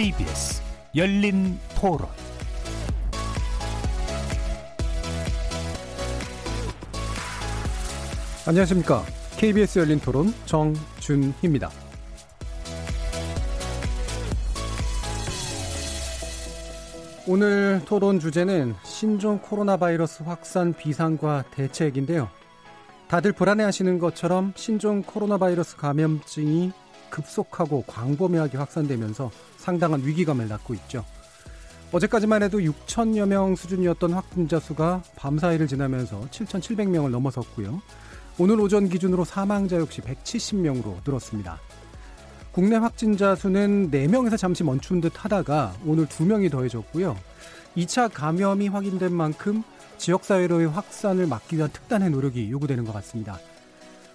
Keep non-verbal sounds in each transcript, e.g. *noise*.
KBS 열린 토론 안녕하십니까. KBS 열린 토론 정준희입니다. 오늘 토론 주제는 신종 코로나 바이러스 확산 비상과 대책인데요. 다들 불안해 하시는 것처럼 신종 코로나 바이러스 감염증이 급속하고 광범위하게 확산되면서 상당한 위기감을 낳고 있죠. 어제까지만 해도 6천여 명 수준이었던 확진자 수가 밤사이를 지나면서 7,700명을 넘어섰고요. 오늘 오전 기준으로 사망자 역시 170명으로 늘었습니다. 국내 확진자 수는 4명에서 잠시 멈춘 듯 하다가 오늘 2명이 더해졌고요. 2차 감염이 확인된 만큼 지역사회로의 확산을 막기 위한 특단의 노력이 요구되는 것 같습니다.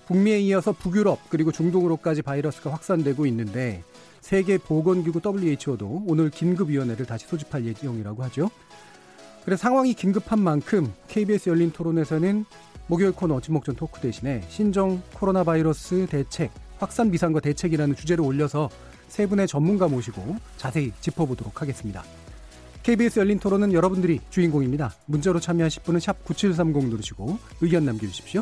북미에 이어서 북유럽 그리고 중동으로까지 바이러스가 확산되고 있는데 세계 보건기구 WHO도 오늘 긴급위원회를 다시 소집할 예정이라고 하죠. 그래서 상황이 긴급한 만큼 KBS 열린 토론에서는 목요일 코너 지목전 토크 대신에 신종 코로나 바이러스 대책, 확산 비상과 대책이라는 주제를 올려서 세 분의 전문가 모시고 자세히 짚어보도록 하겠습니다. KBS 열린 토론은 여러분들이 주인공입니다. 문자로 참여하실 분은 샵9730 누르시고 의견 남겨주십시오.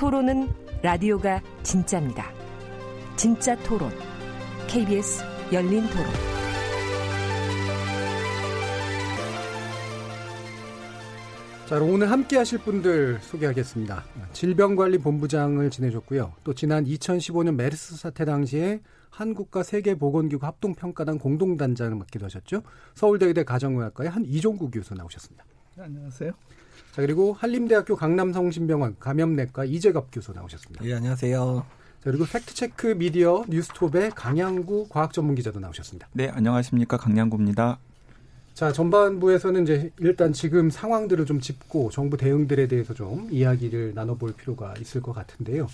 토론은 라디오가 진짜입니다. 진짜 토론, KBS 열린 토론. 자, 오늘 함께 하실 분들 소개하겠습니다. 질병관리본부장을 지내셨고요. 또 지난 2015년 메르스 사태 당시에 한국과 세계보건기구 합동평가단 공동단장을 맡기도 하셨죠. 서울대의대 가정의학과의 한 이종구 교수 나오셨습니다. 네, 안녕하세요. 자, 그리고 한림대학교 강남성심병원 감염내과 이재갑 교수 나오셨습니다. 예, 안녕하세요. 자, 그리고 팩트체크 미디어 뉴스톱의 강양구 과학전문기자도 나오셨습니다. 네, 안녕하십니까. 강양구입니다. 자, 전반부에서는 이제 일단 지금 상황들을 좀 짚고 정부 대응들에 대해서 좀 이야기를 나눠볼 필요가 있을 것 같은데요.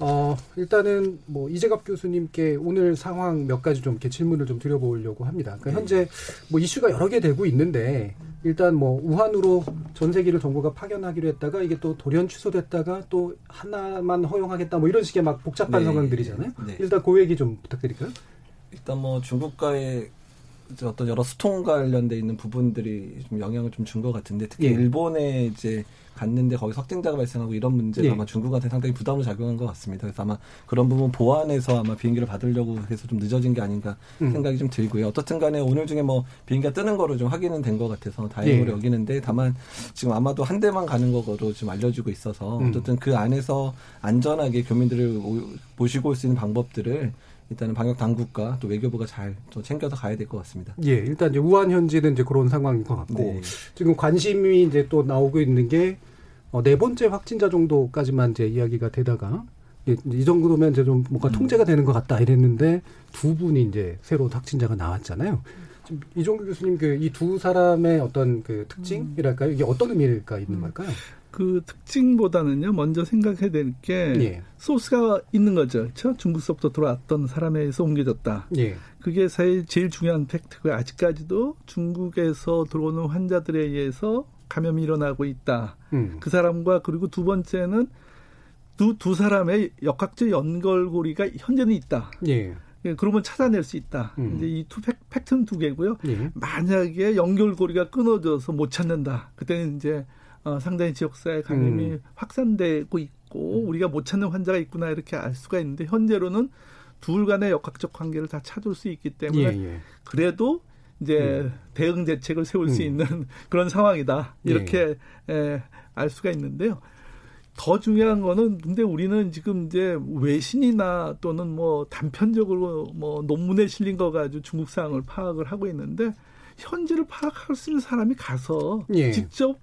어, 일단은 뭐 이재갑 교수님께 오늘 상황 몇 가지 좀 이렇게 질문을 좀 드려보려고 합니다. 그러니까 현재 뭐 이슈가 여러 개 되고 있는데 일단 뭐 우한으로 전세기를 정부가 파견하기로 했다가 이게 또 돌연 취소됐다가 또 하나만 허용하겠다 뭐 이런 식의 막 복잡한 네. 상황들이잖아요. 네. 일단 그 얘기 좀 부탁드릴까요? 일단 뭐 중국과의 어떤 여러 수통 관련돼 있는 부분들이 좀 영향을 좀 준 것 같은데 특히 예. 일본에 이제 갔는데 거기 확진자가 발생하고 이런 문제가 예. 아마 중국한테 상당히 부담으로 작용한 것 같습니다. 그래서 아마 그런 부분 보완해서 아마 비행기를 받으려고 해서 좀 늦어진 게 아닌가 음. 생각이 좀 들고요. 어떻든 간에 오늘 중에 뭐 비행기가 뜨는 거로 좀 확인은 된 것 같아서 다행으로 예. 여기는데 다만 지금 아마도 한 대만 가는 거로 좀 알려지고 있어서 음. 어쨌든 그 안에서 안전하게 교민들을 오- 모시고 올 수 있는 방법들을 일단은 방역 당국과 또 외교부가 잘 좀 챙겨서 가야 될 것 같습니다. 예, 일단 이제 우한 현지는 이제 그런 상황인 것 같고 네. 지금 관심이 이제 또 나오고 있는 게 어, 네 번째 확진자 정도까지만 이제 이야기가 되다가 이, 이 정도면 이제 좀 뭔가 통제가 되는 것 같다 이랬는데 두 분이 이제 새로운 확진자가 나왔잖아요. 지금 이종규 교수님 그 이 두 사람의 어떤 그 특징이랄까요? 이게 어떤 의미가 있는 걸까요? 그 특징보다는요, 먼저 생각해야 될게 예. 소스가 있는 거죠. 그렇죠? 중국서부터 들어왔던 사람에 의해서 옮겨졌다. 예. 그게 사실 제일 중요한 팩트고요. 아직까지도 중국에서 들어오는 환자들에 의해서 감염이 일어나고 있다. 음. 그 사람과 그리고 두 번째는 두, 두 사람의 역학적 연결고리가 현재는 있다. 예. 예, 그러면 찾아낼 수 있다. 음. 이제 이두 팩트는 두 개고요. 예. 만약에 연결고리가 끊어져서 못 찾는다. 그때는 이제 어, 상당히 지역사회 감염이 음. 확산되고 있고 우리가 못 찾는 환자가 있구나 이렇게 알 수가 있는데 현재로는 둘 간의 역학적 관계를 다 찾을 수 있기 때문에 예. 예. 그래도 이제 음. 대응 대책을 세울 수 음. 있는 *laughs* 그런 상황이다 이렇게 에, 알 수가 있는데요. 더 중요한 거는 근데 우리는 지금 이제 외신이나 또는 뭐 단편적으로 뭐 논문에 실린 거 가지고 중국 상황을 파악을 하고 있는데 현지를 파악할 수 있는 사람이 가서 예. 직접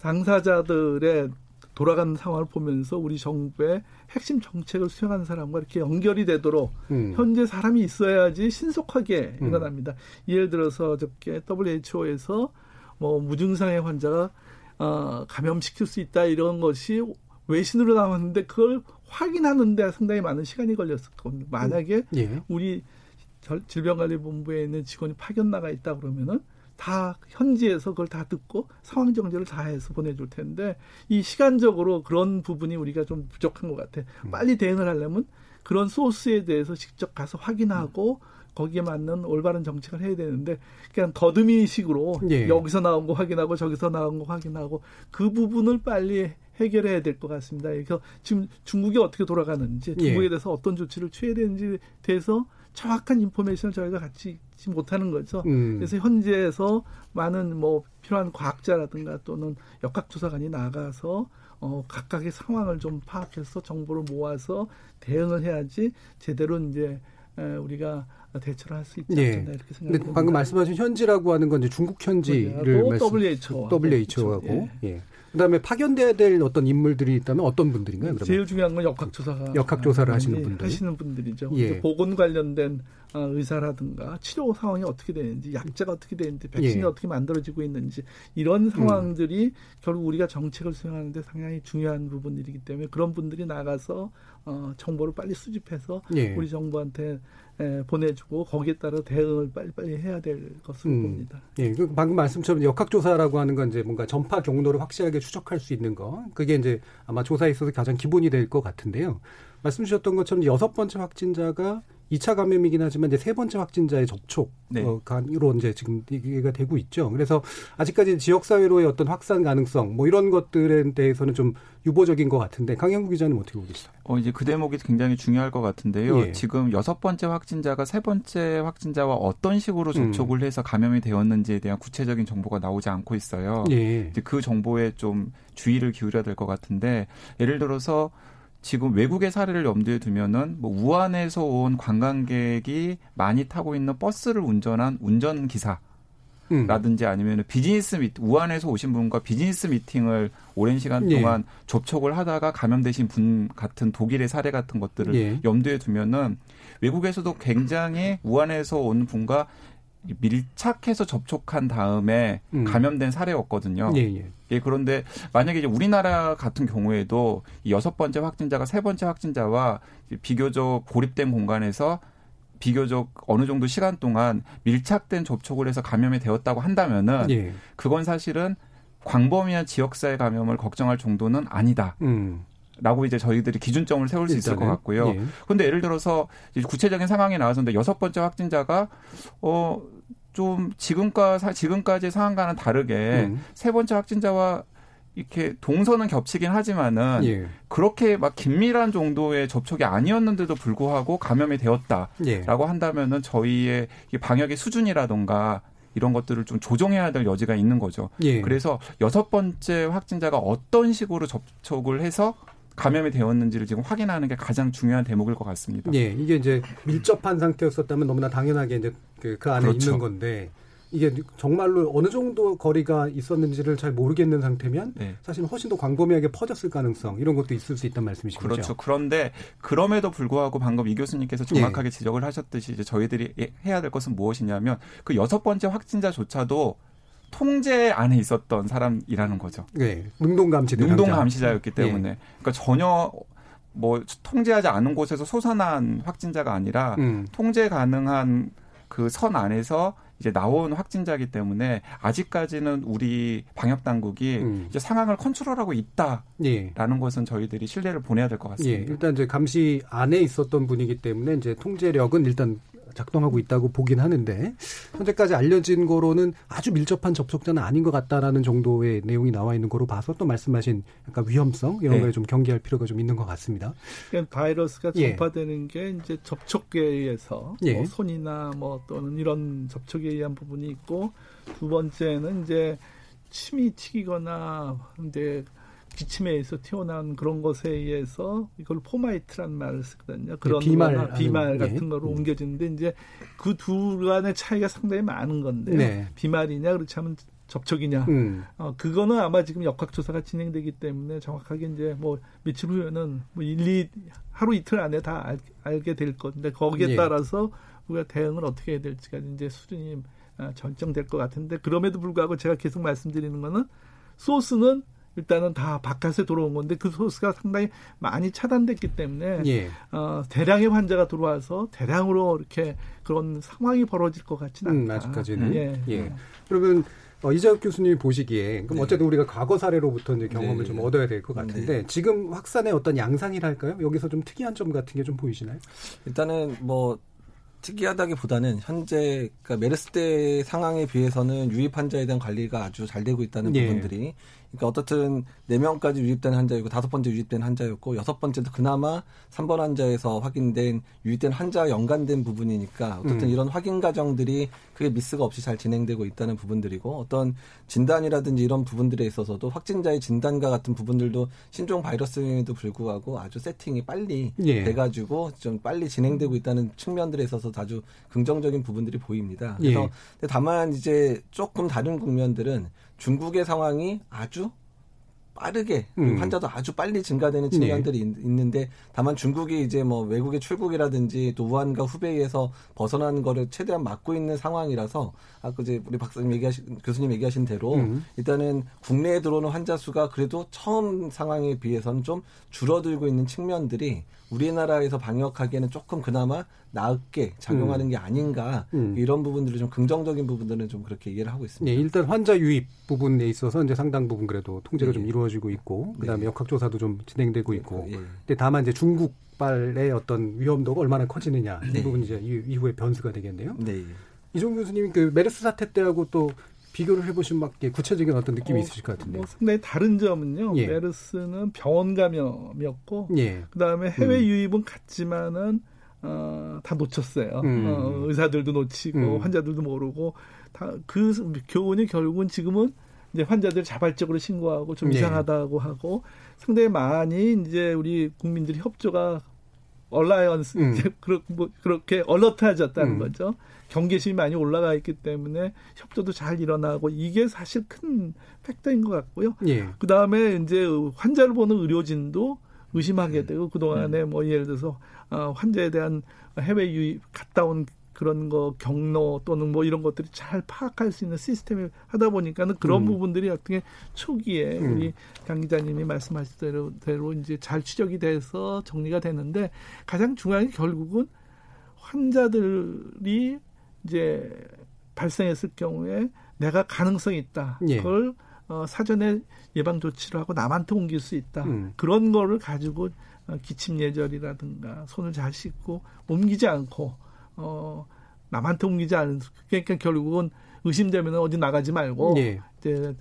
당사자들의 돌아가는 상황을 보면서 우리 정부의 핵심 정책을 수행하는 사람과 이렇게 연결이 되도록 음. 현재 사람이 있어야지 신속하게 음. 일어납니다. 예를 들어서 어저께 WHO에서 뭐 무증상의 환자가 어, 감염시킬 수 있다 이런 것이 외신으로 나왔는데 그걸 확인하는데 상당히 많은 시간이 걸렸을 겁니다. 만약에 예. 우리 질병관리본부에 있는 직원이 파견 나가 있다 그러면은 다 현지에서 그걸 다 듣고 상황 정제를 다 해서 보내줄 텐데 이 시간적으로 그런 부분이 우리가 좀 부족한 것 같아. 음. 빨리 대응을 하려면 그런 소스에 대해서 직접 가서 확인하고 거기에 맞는 올바른 정책을 해야 되는데 그냥 더듬이식으로 예. 여기서 나온 거 확인하고 저기서 나온 거 확인하고 그 부분을 빨리 해결해야 될 것 같습니다. 그래서 지금 중국이 어떻게 돌아가는지 중국에 예. 대해서 어떤 조치를 취해야 되는지 대해서 정확한 인포메이션을 저희가 갖지 못하는 거죠. 음. 그래서 현재에서 많은 뭐 필요한 과학자라든가 또는 역학조사관이 나가서 어, 각각의 상황을 좀 파악해서 정보를 모아서 대응을 해야지 제대로 이제 에, 우리가 대처를 할 수 있지 않나 예. 이렇게 생각합니다. 방금 말씀하신 현지라고 하는 건 이제 중국 현지를 말씀, WHO WHO하고 예. 예. 그다음에 파견돼야 될 어떤 인물들이 있다면 어떤 분들인가요? 그러면? 제일 중요한 건 역학조사가 역학조사를 하시는 분들 하시는 분들이죠. 예. 보건 관련된 어, 의사라든가 치료 상황이 어떻게 되는지, 약제가 어떻게 되는지, 백신이 예. 어떻게 만들어지고 있는지 이런 음. 상황들이 음. 결국 우리가 정책을 수행하는데 상당히 중요한 부분들이기 때문에 그런 분들이 나가서 어, 정보를 빨리 수집해서 예. 우리 정부한테 에, 보내주고 거기에 따라 대응을 빨리빨리 해야 될 것으로 음. 봅니다. 예, 그 방금 말씀처럼 역학조사라고 하는 건 이제 뭔가 전파 경로를 확실하게 추적할 수 있는 거, 그게 이제 아마 조사에 있어서 가장 기본이 될 것 같은데요. 말씀 주셨던 것처럼 여섯 번째 확진자가 2차 감염이긴 하지만 이제 세 번째 확진자의 접촉 네. 어, 간으로 이제 지금 얘기가 되고 있죠. 그래서 아직까지 지역 사회로의 어떤 확산 가능성 뭐 이런 것들에 대해서는 좀 유보적인 것 같은데 강영구 기자는 어떻게 보겠어요? 어 이제 그 대목이 굉장히 중요할 것 같은데요. 예. 지금 여섯 번째 확진자가 세 번째 확진자와 어떤 식으로 음. 접촉을 음. 해서 감염이 되었는지에 대한 구체적인 정보가 나오지 않고 있어요. 예. 그 정보에 좀 주의를 기울여야 될 것 같은데 예를 들어서 지금 외국의 사례를 염두에 두면은 뭐 우한에서 온 관광객이 많이 타고 있는 버스를 운전한 운전 기사 음. 라든지 아니면 비즈니스 미 우한에서 오신 분과 비즈니스 미팅을 오랜 시간 예. 동안 예. 접촉을 하다가 감염되신 분 같은 독일의 사례 같은 것들을 예. 염두에 두면은 외국에서도 굉장히 우한에서 온 분과 밀착해서 접촉한 다음에 음. 감염된 사례였거든요. 예, 예. 예, 그런데 만약에 이제 우리나라 같은 경우에도 이 여섯 번째 확진자가 세 번째 확진자와 비교적 고립된 공간에서 비교적 어느 정도 시간 동안 밀착된 접촉을 해서 감염이 되었다고 한다면은 예. 그건 사실은 광범위한 지역사회 감염을 걱정할 정도는 아니다. 음. 라고 이제 저희들이 기준점을 세울 수 있을 것 같고요. 예. 근데 예를 들어서 구체적인 상황이 나왔는데 여섯 번째 확진자가 어 좀 지금과 지금까지 상황과는 다르게 음. 세 번째 확진자와 이렇게 동선은 겹치긴 하지만은 예. 그렇게 막 긴밀한 정도의 접촉이 아니었는데도 불구하고 감염이 되었다라고 예. 한다면은 저희의 방역의 수준이라던가 이런 것들을 좀 조정해야 될 여지가 있는 거죠. 예. 그래서 여섯 번째 확진자가 어떤 식으로 접촉을 해서 감염이 되었는지를 지금 확인하는 게 가장 중요한 대목일 것 같습니다. 예, 이게 이제 밀접한 상태였었다면 너무나 당연하게 이제 그, 그 안에 그렇죠. 있는 건데 이게 정말로 어느 정도 거리가 있었는지를 잘 모르겠는 상태면 네. 사실 훨씬 더 광범위하게 퍼졌을 가능성 이런 것도 있을 수 있다는 말씀이시죠. 그렇죠. 그런데 그럼에도 불구하고 방금 이 교수님께서 정확하게 예. 지적을 하셨듯이 이제 저희들이 해야 될 것은 무엇이냐면 그 여섯 번째 확진자조차도 통제 안에 있었던 사람이라는 거죠. 네. 능동 감시 능동 감시자였기 때문에 예. 그러니까 전혀 뭐 통제하지 않은 곳에서 솟아난 확진자가 아니라 음. 통제 가능한 그 선 안에서 이제 나온 확진자이기 때문에 아직까지는 우리 방역 당국이 음. 이제 상황을 컨트롤하고 있다라는 예. 것은 저희들이 신뢰를 보내야 될 것 같습니다. 예. 일단 이제 감시 안에 있었던 분이기 때문에 이제 통제력은 일단 작동하고 있다고 보긴 하는데 현재까지 알려진 거로는 아주 밀접한 접촉자는 아닌 것 같다라는 정도의 내용이 나와 있는 거로 봐서 또 말씀하신 약간 위험성 이런 네. 거에 좀 경계할 필요가 좀 있는 것 같습니다. 그러니까 바이러스가 예. 전파되는 예. 게 이제 접촉에 의해서 예. 뭐 손이나 뭐 또는 이런 접촉에 의한 부분이 있고 두 번째는 이제 침이 튀기거나 이제 기침에 의해서 튀어나온 그런 것에 의해서 이걸 fomite란 말을 쓰거든요. 그런 네, 비말, 비말 같은 네. 거로 옮겨지는데 이제 그 두 간의 차이가 상당히 많은 건데 네. 비말이냐 그렇지 않으면 접촉이냐. 음. 어, 그거는 아마 지금 역학조사가 진행되기 때문에 정확하게 이제 뭐 며칠 후에는 뭐 1, 2, 하루 이틀 안에 다 알, 알게 될 건데 거기에 예. 따라서 우리가 대응을 어떻게 해야 될지가 이제 수준이 아, 결정될 것 같은데 그럼에도 불구하고 제가 계속 말씀드리는 거는 소스는 일단은 다 바깥에 들어온 건데 그 소스가 상당히 많이 차단됐기 때문에 예. 어, 대량의 환자가 들어와서 대량으로 이렇게 그런 상황이 벌어질 것 같지는 음, 않다. 음, 아직까지는. 예. 예. 그러면 어, 이재혁 교수님이 보시기에 그럼 네. 어쨌든 우리가 과거 사례로부터 이제 경험을 네. 좀 얻어야 될 것 같은데 네. 지금 확산의 어떤 양상이랄까요? 여기서 좀 특이한 점 같은 게 좀 보이시나요? 일단은 뭐 특이하다기보다는 현재 그러니까 메르스 때 상황에 비해서는 유입 환자에 대한 관리가 아주 잘 되고 있다는 예. 부분들이 그러니까 어떻든 네명까지 유입된 환자이고 다섯 번째 유입된 환자였고 여섯 번째도 그나마 3번 환자에서 확인된 유입된 환자와 연관된 부분이니까 어쨌든 음. 이런 확인 과정들이 크게 미스가 없이 잘 진행되고 있다는 부분들이고 어떤 진단이라든지 이런 부분들에 있어서도 확진자의 진단과 같은 부분들도 신종 바이러스임에도 불구하고 아주 세팅이 빨리 예. 돼가지고 좀 빨리 진행되고 있다는 측면들에 있어서 아주 긍정적인 부분들이 보입니다. 그래서 예. 다만 이제 조금 다른 국면들은 중국의 상황이 아주 빠르게 음. 환자도 아주 빨리 증가되는 측면들이 네. 있는데 다만 중국이 이제 뭐 외국의 출국이라든지 또 우한과 후베이에서 벗어나는 거를 최대한 막고 있는 상황이라서 아까 이제 우리 박사님 얘기하신 교수님 얘기하신 대로 음. 일단은 국내에 들어오는 환자 수가 그래도 처음 상황에 비해서는 좀 줄어들고 있는 측면들이 우리나라에서 방역하기에는 조금 그나마 나게 작용하는 음. 게 아닌가 음. 이런 부분들을 좀 긍정적인 부분들은 좀 그렇게 이해를 하고 있습니다. 네, 일단 환자 유입 부분에 있어서 이제 상당 부분 그래도 통제가 네. 좀 이루어지고 있고 그다음에 네. 역학조사도 좀 진행되고 있고. 네. 근데 다만 이제 중국 발의 어떤 위험도가 얼마나 커지느냐 이 네. 부분 이제 이후에 변수가 되겠네요. 네. 이종 교수님이 그 메르스 사태 때하고 또 비교를 해보신 밖에 구체적인 어떤 느낌이 어, 있으실 것 같은데. 뭐 상당히 다른 점은요. 예. 메르스는 병원 감염이었고, 예. 그 다음에 해외 음. 유입은 같지만은 어, 다 놓쳤어요. 음. 어, 의사들도 놓치고 음. 환자들도 모르고 다 그 교훈이 결국은 지금은 이제 환자들 자발적으로 신고하고 좀 네. 이상하다고 하고 상당히 많이 이제 우리 국민들이 협조가 alertness 음. 그렇, 뭐, 그렇게 alert해졌다는 음. 거죠. 경계심이 많이 올라가 있기 때문에 협조도 잘 일어나고 이게 사실 큰 factor인 것 같고요. 예. 그 다음에 이제 환자를 보는 의료진도 의심하게 되고 그 동안에 음. 뭐 예를 들어서 어, 환자에 대한 해외 유입 갔다 온 그런 거 경로 또는 뭐 이런 것들이 잘 파악할 수 있는 시스템을 하다 보니까는 그런 음. 부분들이 어떻게 초기에 음. 우리 강 기자님이 말씀하신 대로, 대로 이제 잘 추적이 돼서 정리가 되는데 가장 중요한 게 결국은 환자들이 이제 발생했을 경우에 내가 가능성이 있다. 예. 그걸 어, 사전에 예방 조치를 하고 남한테 옮길 수 있다. 음. 그런 거를 가지고 어, 기침 예절이라든가 손을 잘 씻고 옮기지 않고 어 남한테 옮기지 않은 그러니까 결국은 의심되면 어디 나가지 말고 예. 이제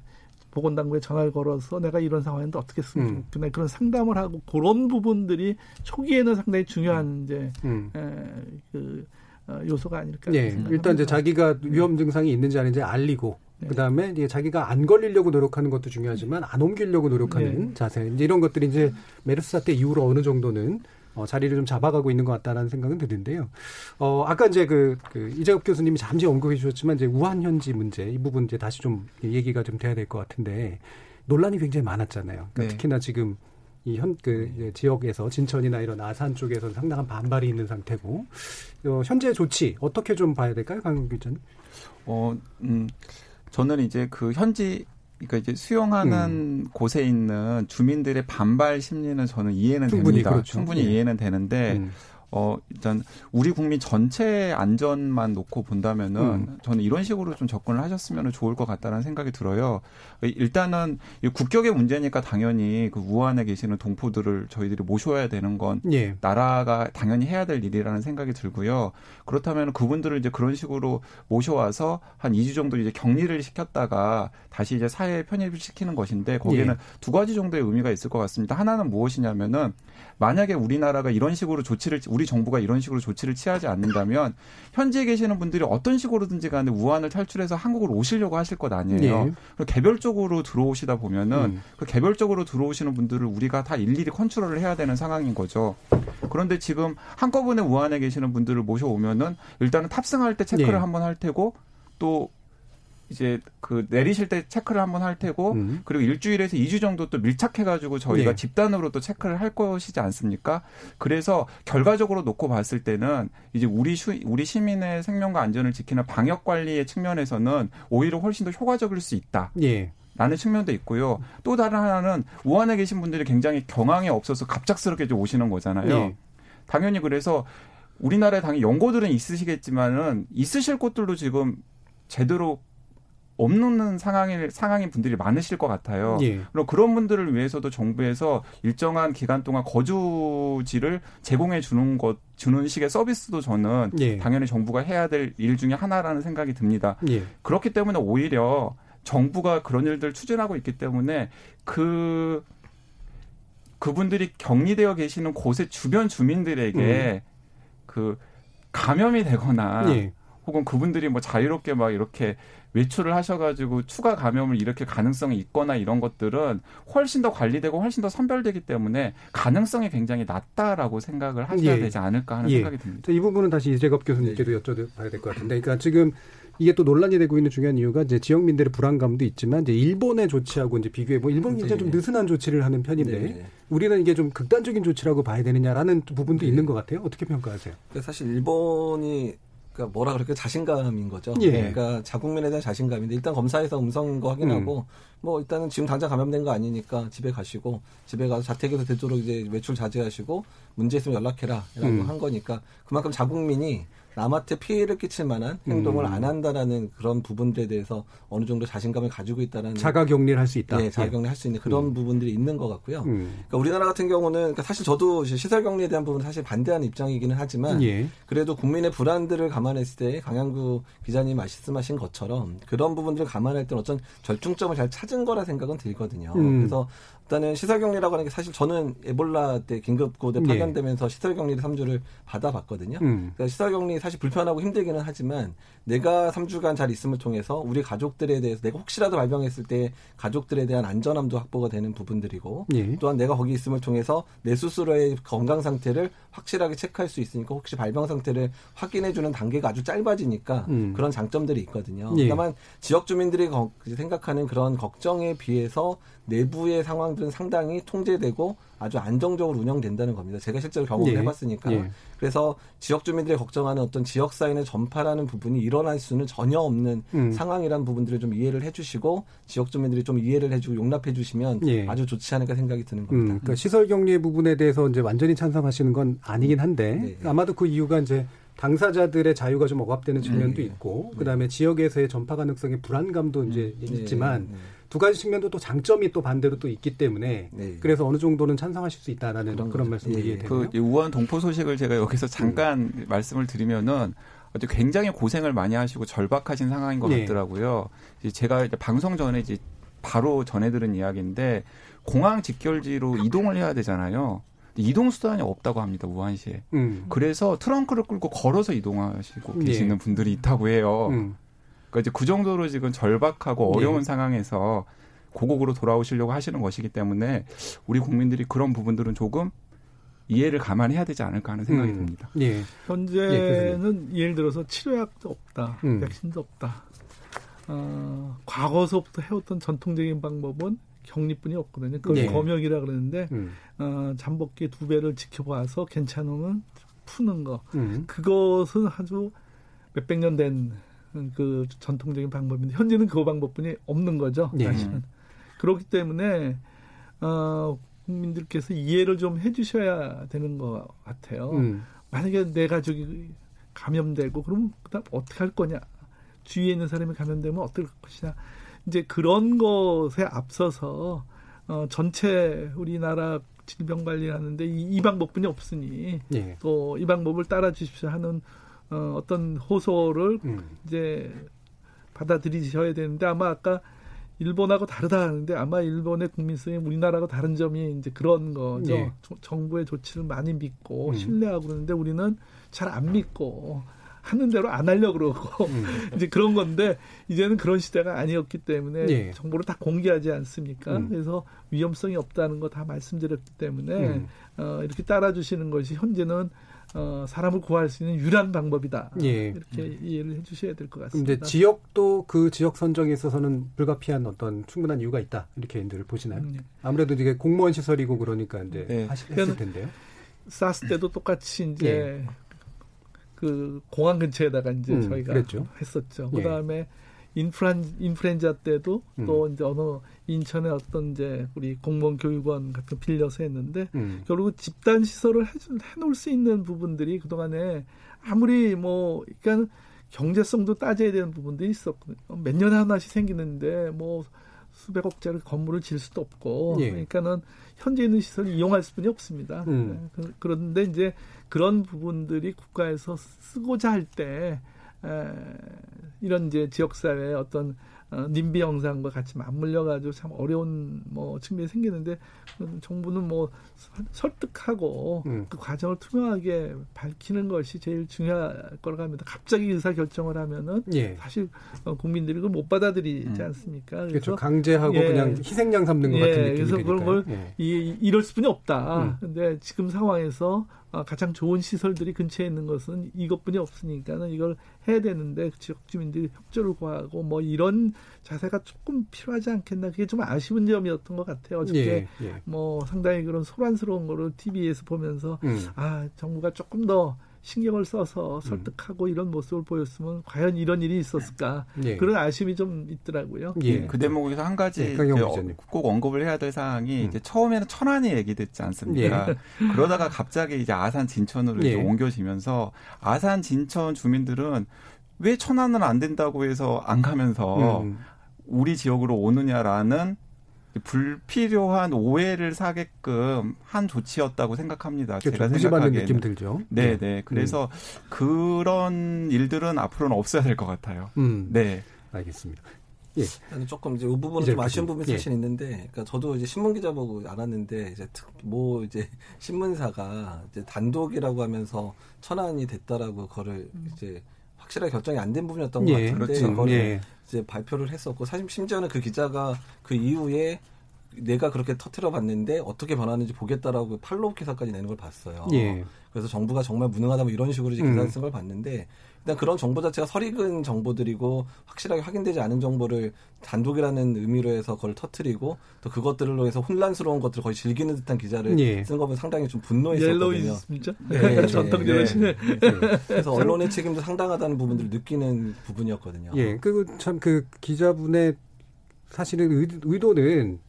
보건당국에 전화를 걸어서 내가 이런 상황인데 어떻게 쓰면 음. 좋겠나 그런 상담을 하고 그런 부분들이 초기에는 상당히 중요한 이제 음. 에, 그 어, 요소가 아닐까. 네. 일단 이제 자기가 위험 증상이 있는지 아닌지 알리고 네. 그다음에 이제 자기가 안 걸리려고 노력하는 것도 중요하지만 안 옮기려고 노력하는 네. 자세. 이제 이런 것들이 이제 메르스 사태 이후로 어느 정도는 어, 자리를 좀 잡아가고 있는 것 같다라는 생각은 드는데요. 어, 아까 이제 그, 그 이재엽 교수님이 잠시 언급해 주셨지만 이제 우한 현지 문제 이 부분 이제 다시 좀 얘기가 좀 돼야 될 것 같은데 논란이 굉장히 많았잖아요. 그러니까 네. 특히나 지금 이 현, 그, 지역에서 진천이나 이런 아산 쪽에서 상당한 반발이 있는 상태고, 어, 현재 조치 어떻게 좀 봐야 될까요, 강국 기자님? 어, 음, 저는 이제 그 현지 그러니까 이제 수용하는 음. 곳에 있는 주민들의 반발 심리는 저는 이해는 충분히 됩니다. 그렇죠. 충분히 예. 이해는 되는데 음. 어, 일단 우리 국민 전체 안전만 놓고 본다면은 음. 저는 이런 식으로 좀 접근을 하셨으면 좋을 것 같다는 생각이 들어요. 일단은 국격의 문제니까 당연히 그 우한에 계시는 동포들을 저희들이 모셔야 되는 건 예. 나라가 당연히 해야 될 일이라는 생각이 들고요. 그렇다면 그분들을 이제 그런 식으로 모셔와서 한 2주 정도 이제 격리를 시켰다가 다시 이제 사회에 편입을 시키는 것인데 거기에는 예. 두 가지 정도의 의미가 있을 것 같습니다. 하나는 무엇이냐면은 만약에 우리나라가 이런 식으로 조치를 우리 정부가 이런 식으로 조치를 취하지 않는다면 현지에 계시는 분들이 어떤 식으로든지 간에 우한을 탈출해서 한국으로 오시려고 하실 것 아니에요. 네. 개별적으로 들어오시다 보면은 음. 그 개별적으로 들어오시는 분들을 우리가 다 일일이 컨트롤을 해야 되는 상황인 거죠. 그런데 지금 한꺼번에 우한에 계시는 분들을 모셔오면은 일단은 탑승할 때 체크를 네. 한번 할 테고 또 이제 그 내리실 때 체크를 한번 할 테고 음. 그리고 일주일에서 2주 정도 또 밀착해 가지고 저희가 네. 집단으로 또 체크를 할 것이지 않습니까? 그래서 결과적으로 놓고 봤을 때는 이제 우리 슈, 우리 시민의 생명과 안전을 지키는 방역 관리의 측면에서는 오히려 훨씬 더 효과적일 수 있다. 예. 라는 측면도 있고요. 또 다른 하나는 우한에 계신 분들이 굉장히 경황이 없어서 갑작스럽게 좀 오시는 거잖아요. 예. 당연히 그래서 우리나라에 당연히 연고들은 있으시겠지만은 있으실 곳들도 지금 제대로 없는 상황의 상황인 분들이 많으실 것 같아요. 예. 그럼 그런 분들을 위해서도 정부에서 일정한 기간 동안 거주지를 제공해 주는 것 주는 식의 서비스도 저는 예. 당연히 정부가 해야 될 일 중에 하나라는 생각이 듭니다. 예. 그렇기 때문에 오히려 정부가 그런 일들 추진하고 있기 때문에 그 그분들이 격리되어 계시는 곳의 주변 주민들에게 음. 그 감염이 되거나 예. 혹은 그분들이 뭐 자유롭게 막 이렇게 외출을 하셔가지고 추가 감염을 일으킬 가능성이 있거나 이런 것들은 훨씬 더 관리되고 훨씬 더 선별되기 때문에 가능성이 굉장히 낮다라고 생각을 하셔야 예. 되지 않을까 하는 예. 생각이 듭니다. 이 부분은 다시 이재갑 교수님께도 네. 여쭤봐야 될 것 같은데, 그러니까 지금 이게 또 논란이 되고 있는 중요한 이유가 이제 지역민들의 불안감도 있지만 이제 일본의 조치하고 이제 비교해 뭐 일본이 이제 좀 네. 느슨한 조치를 하는 편인데 네. 우리는 이게 좀 극단적인 조치라고 봐야 되느냐라는 부분도 네. 있는 것 같아요. 어떻게 평가하세요? 사실 일본이 그러니까 뭐라 그럴까 자신감인 거죠. 예. 그러니까 자국민에 대한 자신감인데 일단 검사에서 음성인 거 확인하고 음. 뭐 일단은 지금 당장 감염된 거 아니니까 집에 가시고 집에 가서 자택에서 되도록 이제 외출 자제하시고 문제 있으면 연락해라라고 음. 한 거니까 그만큼 자국민이 남한테 피해를 끼칠 만한 행동을 음. 안 한다라는 그런 부분들에 대해서 어느 정도 자신감을 가지고 있다는 자가 격리를 할 수 있다. 네, 자가 격리 할 수 있는 그런 음. 부분들이 있는 것 같고요. 음. 그러니까 우리나라 같은 경우는 그러니까 사실 저도 시설 격리에 대한 부분 사실 반대하는 입장이기는 하지만 예. 그래도 국민의 불안들을 감안했을 때 강양구 기자님 말씀하신 것처럼 그런 부분들을 감안할 때는 어떤 절충점을 잘 찾은 거라 생각은 들거든요. 음. 그래서 일단은 시설격리라고 하는 게 사실 저는 에볼라 때 긴급고대 네. 파견되면서 예. 시설격리를 3주를 받아봤거든요. 음. 그러니까 시설격리 사실 불편하고 힘들기는 하지만 내가 3주간 잘 있음을 통해서 우리 가족들에 대해서 내가 혹시라도 발병했을 때 가족들에 대한 안전함도 확보가 되는 부분들이고 예. 또한 내가 거기 있음을 통해서 내 스스로의 건강 상태를 확실하게 체크할 수 있으니까 혹시 발병 상태를 확인해주는 단계가 아주 짧아지니까 음. 그런 장점들이 있거든요. 예. 다만 지역 주민들이 생각하는 그런 걱정에 비해서 내부의 상황 들은 상당히 통제되고 아주 안정적으로 운영된다는 겁니다. 제가 실제로 경험을 예. 해봤으니까. 예. 그래서 지역 주민들이 걱정하는 어떤 지역 사인의 전파라는 부분이 일어날 수는 전혀 없는 음. 상황이라는 부분들을 좀 이해를 해주시고 지역 주민들이 좀 이해를 해주고 용납해 주시면 예. 아주 좋지 않을까 생각이 드는 음, 겁니다. 음, 그러니까 시설 격리 부분에 대해서 이제 완전히 찬성하시는 건 아니긴 한데 네. 아마도 그 이유가 이제 당사자들의 자유가 좀 억압되는 측면도 네. 있고 그다음에 지역에서의 전파 가능성의 불안감도 이제 네. 있지만. 네. 두 가지 측면도 또 장점이 또 반대로 또 있기 때문에 네. 그래서 어느 정도는 찬성하실 수 있다라는 그런, 그런 말씀을 예. 이해되고요. 그 우한 동포 소식을 제가 여기서 잠깐 음. 말씀을 드리면은 아주 굉장히 고생을 많이 하시고 절박하신 상황인 것 네. 같더라고요. 제가 이제 방송 전에 이제 바로 전해 들은 이야기인데 공항 직결지로 이동을 해야 되잖아요. 이동 수단이 없다고 합니다 우한시에. 음. 그래서 트렁크를 끌고 걸어서 이동하시고 계시는 네. 분들이 있다고 해요. 음. 그러니까 이제 그 정도로 지금 절박하고 어려운 네. 상황에서 고국으로 돌아오시려고 하시는 것이기 때문에 우리 국민들이 그런 부분들은 조금 이해를 감안해야 되지 않을까 하는 생각이 음. 듭니다. 예. 현재는 예, 를 들어서 치료약도 없다, 음. 백신도 없다. 어, 과거서부터 해왔던 전통적인 방법은 격리뿐이 없거든요. 그걸 예. 검역이라 그러는데 음. 어, 잠복기 두 배를 지켜봐서 괜찮으면 푸는 거. 음. 그것은 아주 몇백 년 된 그 전통적인 방법인데 현재는 그 방법뿐이 없는 거죠. 네. 사실은. 그렇기 때문에 어, 국민들께서 이해를 좀 해주셔야 되는 것 같아요. 음. 만약에 내 가족이 감염되고 그러면 그다음 어떻게 할 거냐? 주위에 있는 사람이 감염되면 할 것이냐? 이제 그런 것에 앞서서 어, 전체 우리나라 질병 관리하는데 이, 이 방법뿐이 없으니 네. 또이 방법을 따라 주십시오 하는 어, 어떤 호소를 음. 이제 받아들이셔야 되는데 아마 아까 일본하고 다르다 하는데 아마 일본의 국민성이 우리나라하고 다른 점이 이제 그런 거죠. 예. 정부의 조치를 많이 믿고 음. 신뢰하고 그러는데 우리는 잘 안 믿고 하는 대로 안 하려고 그러고 음. *laughs* 이제 그런 건데 이제는 그런 시대가 아니었기 때문에 예. 정보를 다 공개하지 않습니까? 음. 그래서 위험성이 없다는 거 다 말씀드렸기 때문에 음. 어, 이렇게 따라주시는 것이 현재는 어, 사람을 구할 수 있는 유일한 방법이다. 예. 이렇게 음. 이해를 해주셔야 될 것 같습니다. 이제 지역도 그 지역 선정에 있어서는 불가피한 어떤 충분한 이유가 있다 이렇게 들 보시나요? 음, 네. 아무래도 이게 공무원 시설이고 그러니까 이제 네. 하실 텐데요. 사스 때도 똑같이 이제 예. 그 공항 근처에다가 이제 음, 저희가 그랬죠. 했었죠. 예. 그다음에 인프란 인플루엔자 때도 음. 또 이제 어느 인천의 어떤 이제 우리 공무원 교육원 같은 빌려서 했는데 음. 결국 집단 시설을 해, 해놓을 수 있는 부분들이 그 동안에 아무리 뭐 그러니까 경제성도 따져야 되는 부분들이 있었거든요. 몇 년에 하나씩 생기는데 뭐 수백억짜리 건물을 질 수도 없고 예. 그러니까는 현재 있는 시설을 이용할 수뿐이 없습니다. 음. 네. 그, 그런데 이제 그런 부분들이 국가에서 쓰고자 할때 이런 이제 지역사회의 어떤 어, 님비 영상과 같이 맞물려 가지고 참 어려운 뭐 측면이 생기는데 정부는 뭐 설득하고 음. 그 과정을 투명하게 밝히는 것이 제일 중요할 거라고 합니다. 갑자기 의사 결정을 하면은 예. 사실 어, 국민들이 그걸 못 받아들이지 음. 않습니까? 그래서 그렇죠. 강제하고 예. 그냥 희생양 삼는 것 예. 같은 느낌이 그래서 그런 걸 예. 이, 이럴 수뿐이 없다. 음. 근데 지금 상황에서 어, 가장 좋은 시설들이 근처에 있는 것은 이것뿐이 없으니까는 이걸 해야 되는데 지역 주민들이 협조를 구하고 뭐 이런 자세가 조금 필요하지 않겠나 그게 좀 아쉬운 점이었던 것 같아요. 어저께 예, 예. 뭐 상당히 그런 소란스러운 거를 TV에서 보면서 음. 아 정부가 조금 더 신경을 써서 설득하고 음. 이런 모습을 보였으면 과연 이런 일이 있었을까 예. 그런 아쉬움이 좀 있더라고요. 예. 그 대목에서 한 가지 예, 꼭 언급을 해야 될 사항이 음. 이제 처음에는 천안이 얘기됐지 않습니까? 예. *laughs* 그러다가 갑자기 이제 아산 진천으로 이제 예. 옮겨지면서 아산 진천 주민들은 왜 천안은 안 된다고 해서 안 가면서 음. 우리 지역으로 오느냐라는 불필요한 오해를 사게끔 한 조치였다고 생각합니다. 그렇죠. 제가 생각하기에는 느낌 들죠. 네, 네. 네. 그래서 음. 그런 일들은 앞으로는 없어야 될 것 같아요. 음. 네. 알겠습니다. 예. 조금 이제 이 부분은 좀 아쉬운 부분이 사실 예. 있는데, 그러니까 저도 이제 신문 기자 보고 알았는데 이제 특, 뭐 이제 신문사가 이제 단독이라고 하면서 천안이 됐다라고 그거를 음. 이제 확실하게 결정이 안 된 부분이었던 것 예. 같은데 그렇죠. 그걸 예. 이제 발표를 했었고 사실 심지어는 그 기자가 그 이후에 내가 그렇게 터트려 봤는데 어떻게 변하는지 보겠다라고 팔로우 기사까지 내는 걸 봤어요. 예. 그래서 정부가 정말 무능하다 뭐 이런 식으로 이제 기사를 음. 쓴걸 봤는데 일단 그런 정보 자체가 설익은 정보들이고 확실하게 확인되지 않은 정보를 단독이라는 의미로 해서 그걸 터트리고 또 그것들로 해서 혼란스러운 것들을 거의 즐기는 듯한 기자를 예. 쓴 거면 상당히 좀 분노했었거든요. 진짜 네, *laughs* 전통적인 네. 네. 그래서 언론의 책임도 상당하다는 부분들을 느끼는 부분이었거든요. 예, 그리고 참 그 기자분의 사실은 의도는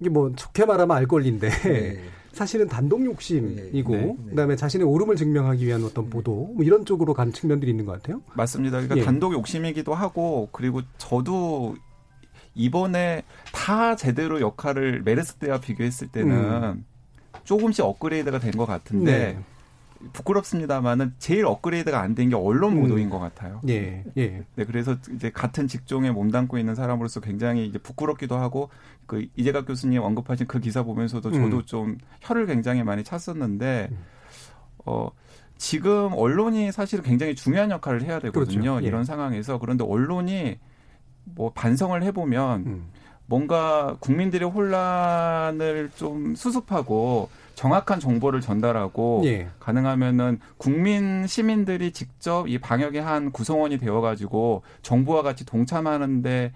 이게 뭐 좋게 말하면 알 권리인데 네. *laughs* 사실은 단독 욕심이고 네, 네, 네. 그다음에 자신의 오름을 증명하기 위한 어떤 보도 뭐 이런 쪽으로 간 측면들이 있는 것 같아요. 맞습니다. 그러니까 예. 단독 욕심이기도 하고 그리고 저도 이번에 다 제대로 역할을 메르스 때와 비교했을 때는 음. 조금씩 업그레이드가 된 것 같은데 네. 부끄럽습니다만은 제일 업그레이드가 안 된 게 언론 음. 보도인 음. 것 같아요. 예, 예. 네, 그래서 이제 같은 직종에 몸담고 있는 사람으로서 굉장히 이제 부끄럽기도 하고 그 이재각 교수님 언급하신 그 기사 보면서도 저도 음. 좀 혀를 굉장히 많이 찼었는데 음. 어 지금 언론이 사실 굉장히 중요한 역할을 해야 되거든요. 그렇죠. 예. 이런 상황에서 그런데 언론이 뭐 반성을 해보면 음. 뭔가 국민들의 혼란을 좀 수습하고 정확한 정보를 전달하고 예. 가능하면은 국민 시민들이 직접 이 방역의 한 구성원이 되어 가지고 정부와 같이 동참하는데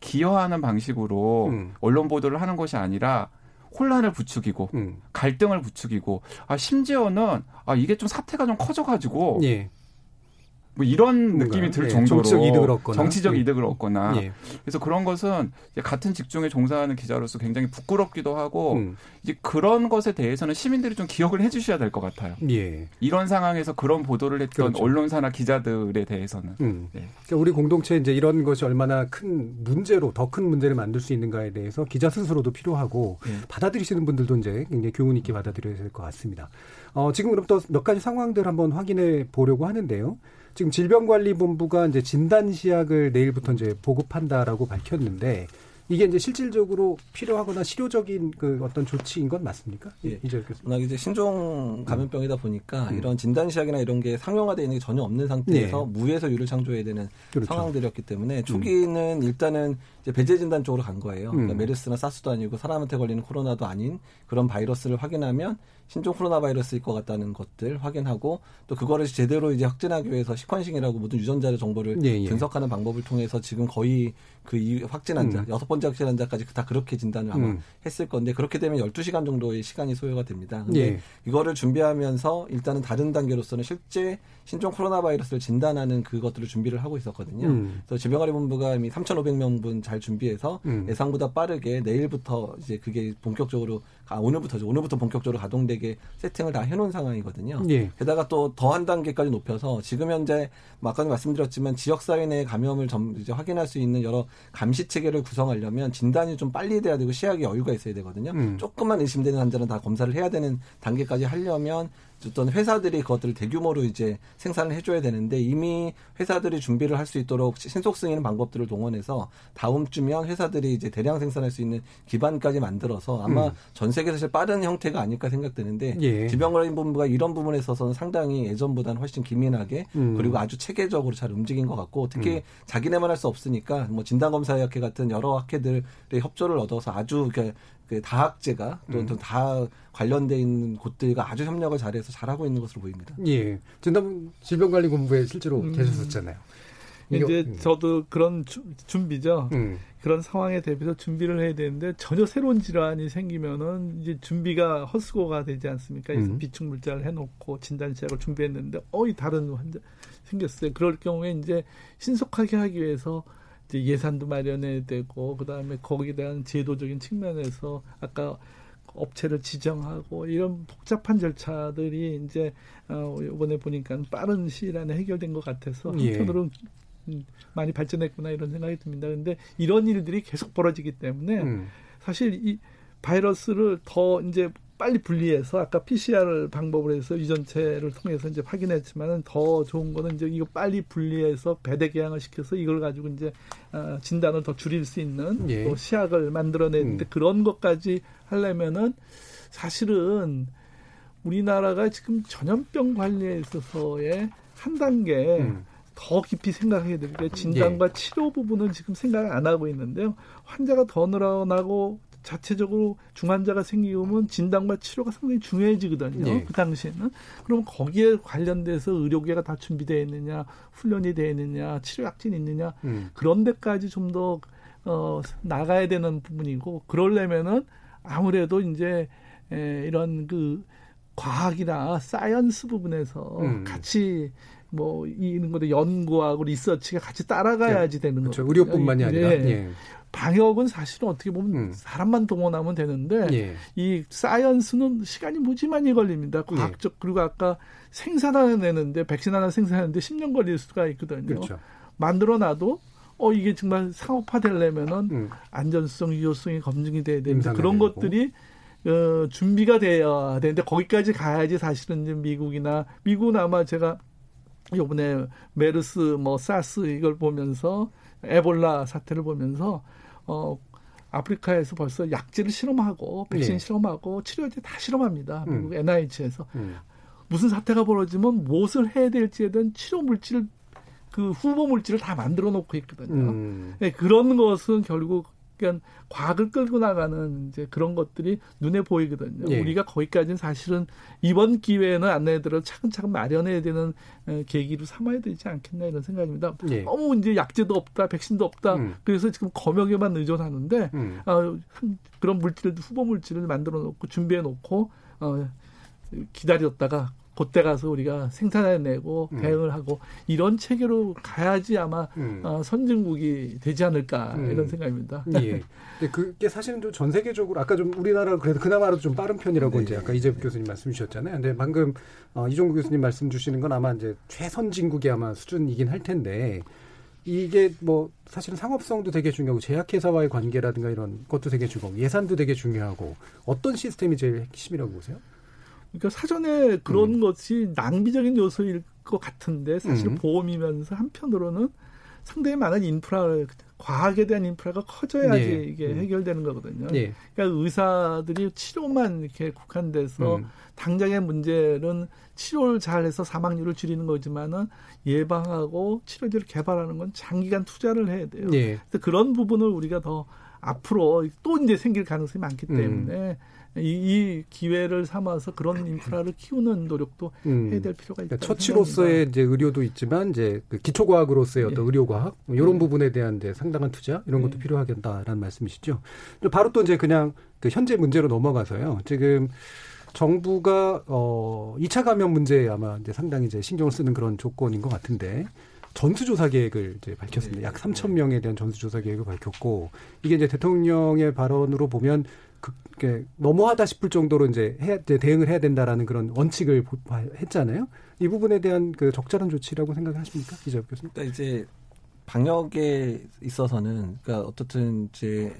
기여하는 방식으로 음. 언론 보도를 하는 것이 아니라 혼란을 부추기고 음. 갈등을 부추기고 아 심지어는 아 이게 좀 사태가 좀 커져 가지고 예. 뭐 이런 느낌이 들 예, 정도로 정치적 이득을 얻거나, 정치적 예. 이득을 얻거나 예. 그래서 그런 것은 같은 직종에 종사하는 기자로서 굉장히 부끄럽기도 하고 음. 이제 그런 것에 대해서는 시민들이 좀 기억을 해주셔야 될 것 같아요. 예. 이런 상황에서 그런 보도를 했던 그렇죠. 언론사나 기자들에 대해서는 음. 네. 그러니까 우리 공동체 이제 이런 것이 얼마나 큰 문제로 더 큰 문제를 만들 수 있는가에 대해서 기자 스스로도 필요하고 예. 받아들이시는 분들도 이제 굉장히 교훈 있게 받아들여야 될 것 같습니다. 어, 지금 그럼 또몇 가지 상황들 한번 확인해 보려고 하는데요. 지금 질병관리본부가 이제 진단 시약을 내일부터 이제 보급한다라고 밝혔는데 이게 이제 실질적으로 필요하거나 실효적인 그 어떤 조치인 건 맞습니까? 예. 이제 워낙 이제 신종 감염병이다 보니까 음. 이런 진단 시약이나 이런 게 상용화되어 있는 게 전혀 없는 상태에서 네. 무에서 유를 창조해야 되는 그렇죠. 상황들이었기 때문에 음. 초기는 음. 일단은 이제 배제 진단 쪽으로 간 거예요. 그러니까 음. 메르스나 사스도 아니고 사람한테 걸리는 코로나도 아닌 그런 바이러스를 확인하면 신종 코로나 바이러스일 것 같다는 것들 확인하고 또 그거를 제대로 이제 확진하기 위해서 시퀀싱이라고 모든 유전자 정보를 예, 예. 분석하는 방법을 통해서 지금 거의 그 확진 환자 음. 여섯 번째 확진 환자까지 다 그렇게 진단을 아마 음. 했을 건데 그렇게 되면 12시간 정도의 시간이 소요가 됩니다. 근데 예. 이거를 준비하면서 일단은 다른 단계로서는 실제 신종 코로나 바이러스를 진단하는 그것들을 준비를 하고 있었거든요. 음. 그래서 질병관리본부가 이미 3,500명분 잘 준비해서 음. 예상보다 빠르게 내일부터 이제 그게 본격적으로 아 오늘부터죠. 오늘부터 본격적으로 가동되게 세팅을 다 해놓은 상황이거든요. 예. 게다가 또 더 한 단계까지 높여서 지금 현재 뭐 아까 말씀드렸지만 지역 사회 내 감염을 점 이제 확인할 수 있는 여러 감시 체계를 구성하려면 진단이 좀 빨리 돼야 되고 시약에 여유가 있어야 되거든요. 음. 조금만 의심되는 환자는 다 검사를 해야 되는 단계까지 하려면 어떤 회사들이 그것들을 대규모로 이제 생산을 해줘야 되는데 이미 회사들이 준비를 할 수 있도록 신속 승인 방법들을 동원해서 다음 주면 회사들이 이제 대량 생산할 수 있는 기반까지 만들어서 아마 음. 전 세계에서 제일 빠른 형태가 아닐까 생각되는데 예. 질병관리본부가 이런 부분에 있어서는 상당히 예전보다는 훨씬 기민하게 음. 그리고 아주 체계적으로 잘 움직인 것 같고 특히 음. 자기네만 할 수 없으니까 뭐 진단검사학회 같은 여러 학회들의 협조를 얻어서 아주 그 다학제가 또다 음. 관련돼 있는 곳들과 아주 협력을 잘해서 잘하고 있는 것으로 보입니다. 예. 진단 질병관리본부에 실제로 음. 계셨었잖아요. 이제 음. 저도 그런 주, 준비죠. 음. 그런 상황에 대비해서 준비를 해야 되는데 전혀 새로운 질환이 생기면은 이제 준비가 헛수고가 되지 않습니까? 그래서 음. 비축 물자를 해놓고 진단 시약을 준비했는데 어이 다른 환자 생겼어요. 그럴 경우에 이제 신속하게 하기 위해서 이제 예산도 마련해야 되고 그다음에 거기에 대한 제도적인 측면에서 아까 업체를 지정하고 이런 복잡한 절차들이 이제 어 이번에 보니까 빠른 시일 안에 해결된 것 같아서 예. 한편으로는 음, 많이 발전했구나 이런 생각이 듭니다. 그런데 이런 일들이 계속 벌어지기 때문에 음. 사실 이 바이러스를 더 이제 빨리 분리해서 아까 PCR 방법으로 해서 유전체를 통해서 이제 확인했지만은 더 좋은 거는 이제 이거 빨리 분리해서 배대 개양을 시켜서 이걸 가지고 이제 어, 진단을 더 줄일 수 있는 예. 또 시약을 만들어내는데 음. 그런 것까지 하려면은 사실은 우리나라가 지금 전염병 관리에 있어서의 한 단계 음. 더 깊이 생각해야 됩니다. 진단과 예. 치료 부분은 지금 생각을 안 하고 있는데요. 환자가 더 늘어나고 자체적으로 중환자가 생기면 진단과 치료가 상당히 중요해지거든요. 네. 그 당시에는. 그럼 거기에 관련돼서 의료계가 다 준비되어 있느냐, 훈련이 되어 있느냐, 치료 약진이 있느냐, 음. 그런 데까지 좀 더, 어, 나가야 되는 부분이고, 그러려면은 아무래도 이제, 에, 이런 그, 과학이나 science 부분에서 음. 같이 뭐 이런 것도 연구하고 리서치가 같이 따라가야지 네. 되는 거죠. 그렇죠. 의료뿐만이 아니라. 예. 예. 방역은 사실은 어떻게 보면 음. 사람만 동원하면 되는데 예. 이 science는 시간이 무지 많이 걸립니다. 과학적 예. 그리고 아까 생산하내는데 백신 하나 생산하는데 10년 걸릴 수가 있거든요. 그렇죠. 만들어놔도 어 이게 정말 상업화 되려면은 음. 안전성, 유효성이 검증이 돼야 되는데 그런 되고. 것들이 어, 준비가 돼야 되는데 거기까지 가야지 사실은 이제 미국이나 미국은 아마 제가 요번에 메르스 뭐 사스 이걸 보면서 에볼라 사태를 보면서 어 아프리카에서 벌써 약제를 실험하고 백신 네. 실험하고 치료제 다 실험합니다. 음. 미국 NIH에서 음. 무슨 사태가 벌어지면 무엇을 해야 될지에 대한 치료 물질 그 후보 물질을 다 만들어 놓고 있거든요. 음. 네, 그런 것은 결국 그러니까 과학을 끌고 나가는 이제 그런 것들이 눈에 보이거든요. 예. 우리가 거기까지는 사실은 이번 기회에는 안내들을 차근차근 마련해야 되는 계기로 삼아야 되지 않겠나 이런 생각입니다. 예. 너무 이제 약제도 없다, 백신도 없다. 음. 그래서 지금 검역에만 의존하는데 음. 어, 그런 물질을 후보 물질을 만들어 놓고 준비해 놓고 어, 기다렸다가 그때 가서 우리가 생산해내고 음. 대응을 하고 이런 체계로 가야지 아마 음. 어, 선진국이 되지 않을까 음. 이런 생각입니다. 예. 근데 그게 사실은 좀 전 세계적으로 아까 좀 우리나라 그래도 그나마라도 좀 빠른 편이라고 네. 이제 아까 이재복 교수님 말씀 주셨잖아요. 근데 방금 어, 이종구 교수님 말씀 주시는 건 아마 이제 최선진국이 아마 수준이긴 할 텐데 이게 뭐 사실은 상업성도 되게 중요하고 제약회사와의 관계라든가 이런 것도 되게 중요하고 예산도 되게 중요하고 어떤 시스템이 제일 핵심이라고 보세요? 그러니까 사전에 그런 음. 것이 낭비적인 요소일 것 같은데 사실 음. 보험이면서 한편으로는 상당히 많은 인프라를 과학에 대한 인프라가 커져야지 예. 이게 음. 해결되는 거거든요. 예. 그러니까 의사들이 치료만 이렇게 국한돼서 음. 당장의 문제는 치료를 잘해서 사망률을 줄이는 거지만은 예방하고 치료제를 개발하는 건 장기간 투자를 해야 돼요. 예. 그래서 그런 부분을 우리가 더 앞으로 또 이제 생길 가능성이 많기 음. 때문에 음. 이, 이, 기회를 삼아서 그런 인프라를 키우는 노력도 음. 해야 될 필요가 있다. 그러니까 처치로서의 이제 의료도 있지만 이제 그 기초과학으로서의 어떤 예. 의료과학 뭐 이런 음. 부분에 대한 이제 상당한 투자 이런 것도 예. 필요하겠다라는 말씀이시죠. 바로 또 이제 그냥 그 현재 문제로 넘어가서요. 지금 정부가 어 2차 감염 문제에 아마 이제 상당히 이제 신경을 쓰는 그런 조건인 것 같은데 전수조사 계획을 이제 밝혔습니다. 약 3천 명에 대한 전수조사 계획을 밝혔고 이게 이제 대통령의 발언으로 보면 그, 너무하다 싶을 정도로 이제 해, 이제 대응을 해야 된다라는 그런 원칙을 했잖아요. 이 부분에 대한 그 적절한 조치라고 생각하십니까, 기자부 교수님? 그러니까 이제 방역에 있어서는 그러니까 어떻든 이제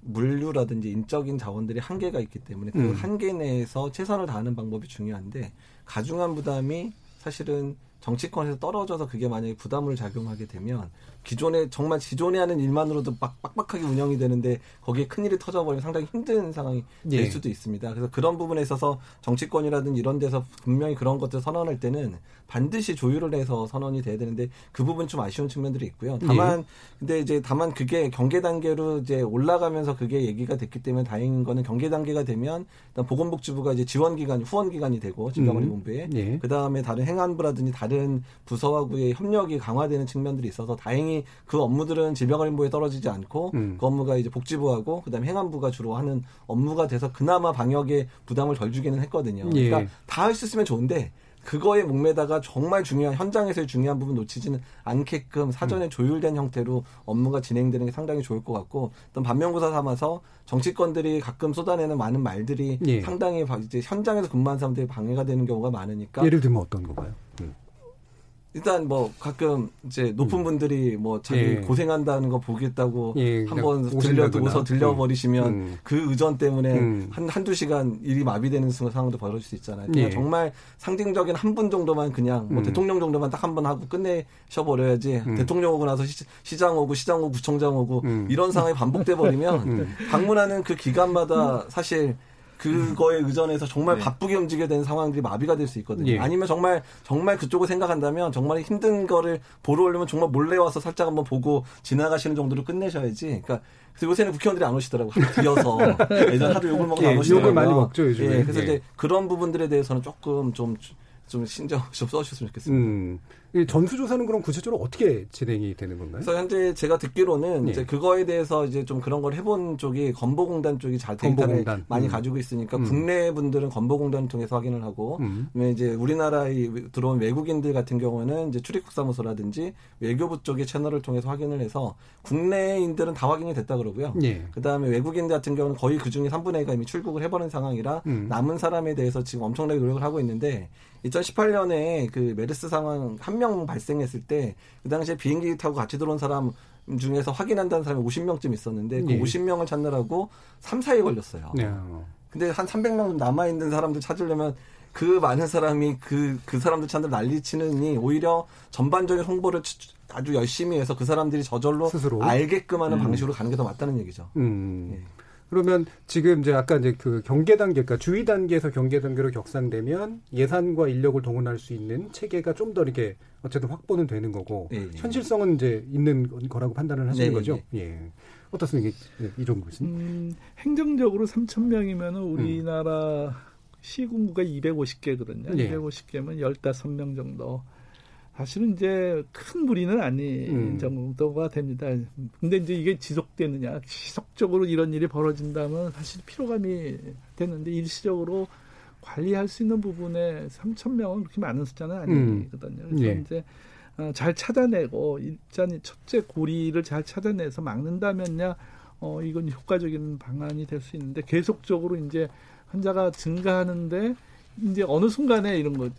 물류라든지 인적인 자원들이 한계가 있기 때문에 그 음. 한계 내에서 최선을 다하는 방법이 중요한데 가중한 부담이 사실은 정치권에서 떨어져서 그게 만약에 부담을 작용하게 되면 기존에 정말 기존에 하는 일만으로도 빡, 빡빡하게 운영이 되는데 거기에 큰 일이 터져버리면 상당히 힘든 상황이 될 예. 수도 있습니다. 그래서 그런 부분에 있어서 정치권이라든 이런 데서 분명히 그런 것들 선언할 때는 반드시 조율을 해서 선언이 돼야 되는데 그 부분 좀 아쉬운 측면들이 있고요. 다만 예. 근데 이제 다만 그게 경계 단계로 이제 올라가면서 그게 얘기가 됐기 때문에 다행인 거는 경계 단계가 되면 일단 보건복지부가 이제 지원 기관이 후원 기관이 되고 질병관리본부에 음. 예. 그 다음에 다른 행안부라든지 다른 부서하고의 협력이 강화되는 측면들이 있어서 다행히 그 업무들은 질병관리부에 떨어지지 않고 음. 그 업무가 이제 복지부하고 그다음에 행안부가 주로 하는 업무가 돼서 그나마 방역에 부담을 덜 주기는 했거든요. 예. 그러니까 다 할 수 있으면 좋은데 그거에 목매다가 정말 중요한 현장에서의 중요한 부분 놓치지는 않게끔 사전에 음. 조율된 형태로 업무가 진행되는 게 상당히 좋을 것 같고 어떤 반면교사 삼아서 정치권들이 가끔 쏟아내는 많은 말들이 예. 상당히 이제 현장에서 근무한 사람들이 방해가 되는 경우가 많으니까 예를 들면 어떤 건가요? 음. 일단 뭐 가끔 이제 높은 음. 분들이 뭐 자기 예. 고생한다는 거 보겠다고 예, 한번 들려두고서 들려버리시면 음. 음. 그 의전 때문에 음. 한 한두 시간 일이 마비되는 상황도 벌어질 수 있잖아요. 그냥 예. 정말 상징적인 한 분 정도만 그냥 뭐 음. 대통령 정도만 딱 한 번 하고 끝내셔 버려야지 음. 대통령 오고 나서 시, 장 오고 시장 오고 구청장 오고 이런 상황이 반복돼 버리면 방문하는 그 기간마다 사실 그거에 의존해서 정말 네. 바쁘게 움직여야 되는 상황들이 마비가 될 수 있거든요. 예. 아니면 정말 정말 그쪽을 생각한다면 정말 힘든 거를 보러 오려면 정말 몰래 와서 살짝 한번 보고 지나가시는 정도로 끝내셔야지. 그러니까 그래서 요새는 국회의원들이 안 오시더라고. 하도 뒤어서 *laughs* 예전 하도 욕을 먹어 예, 안 오시더라고요. 욕을 많이 먹죠 요즘에. 예, 그래서 예. 이제 그런 부분들에 대해서는 조금 좀좀 신경 좀 써주셨으면 좋겠습니다. 음. 전수조사는 그럼 구체적으로 어떻게 진행이 되는 건가요? 그래서 현재 제가 듣기로는 네. 이제 그거에 대해서 이제 좀 그런 걸 해본 쪽이 건보공단 쪽이 잘 데이터를 건보공단. 많이 음. 가지고 있으니까 음. 국내 분들은 건보공단을 통해서 확인을 하고, 음. 이제 우리나라에 들어온 외국인들 같은 경우는 이제 출입국사무소라든지 외교부 쪽의 채널을 통해서 확인을 해서 국내인들은 다 확인이 됐다 그러고요. 네. 그 다음에 외국인들 같은 경우는 거의 그 중에 3분의 1가 이미 출국을 해버린 상황이라 음. 남은 사람에 대해서 지금 엄청나게 노력을 하고 있는데 2018년에 그 메르스 상황 한명 발생했을 때 그 당시에 비행기 타고 같이 들어온 사람 중에서 확인한다는 사람이 50명쯤 있었는데 그 네. 50명을 찾느라고 3, 4일 걸렸어요. 네. 근데 한 300명 남아 있는 사람들 찾으려면 그 많은 사람이 그, 그 사람들 찾는 난리치느니 오히려 전반적인 홍보를 아주 열심히 해서 그 사람들이 저절로 스스로? 알게끔 하는 음. 방식으로 가는 게 더 맞다는 얘기죠. 음. 예. 그러면 지금 이제 아까 이제 그 경계 단계, 그러니까 주의 단계에서 경계 단계로 격상되면 예산과 인력을 동원할 수 있는 체계가 좀 더 이렇게 어쨌든 확보는 되는 거고 예, 예. 현실성은 이제 있는 거라고 판단을 하시는 네, 거죠. 예. 예. 어떻습니까, 이종구 교수님? 음, 행정적으로 3천 명이면 우리나라 음. 시군구가 250개거든요. 예. 250개면 15명 정도. 사실은 이제 큰 무리는 아닌 음. 정도가 됩니다. 근데 이제 이게 지속되느냐, 지속적으로 이런 일이 벌어진다면 사실 피로감이 되는데 일시적으로 관리할 수 있는 부분에 3천 명은 그렇게 많은 숫자는 아니거든요. 그래서 예. 이제 어, 잘 찾아내고 일단 첫째 고리를 잘 찾아내서 막는다면야 어 이건 효과적인 방안이 될 수 있는데 계속적으로 이제 환자가 증가하는데 이제 어느 순간에 이런 거죠.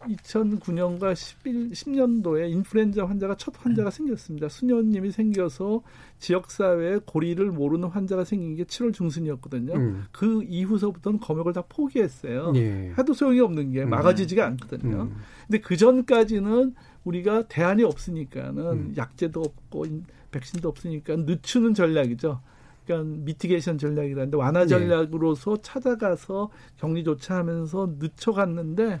2009년과 11, 10년도에 인플루엔자 환자가 첫 환자가 생겼습니다. 수녀님이 생겨서 지역사회에 고리를 모르는 환자가 생긴 게 7월 중순이었거든요. 음. 그 이후서부터는 검역을 다 포기했어요. 예. 해도 소용이 없는 게 음. 막아지지가 않거든요. 음. 근데 그 전까지는 우리가 대안이 없으니까는 음. 약제도 없고 백신도 없으니까 늦추는 전략이죠. 그러니까 mitigation 전략이라는데 완화 예. 전략으로서 예. 찾아가서 격리 조치하면서 늦춰갔는데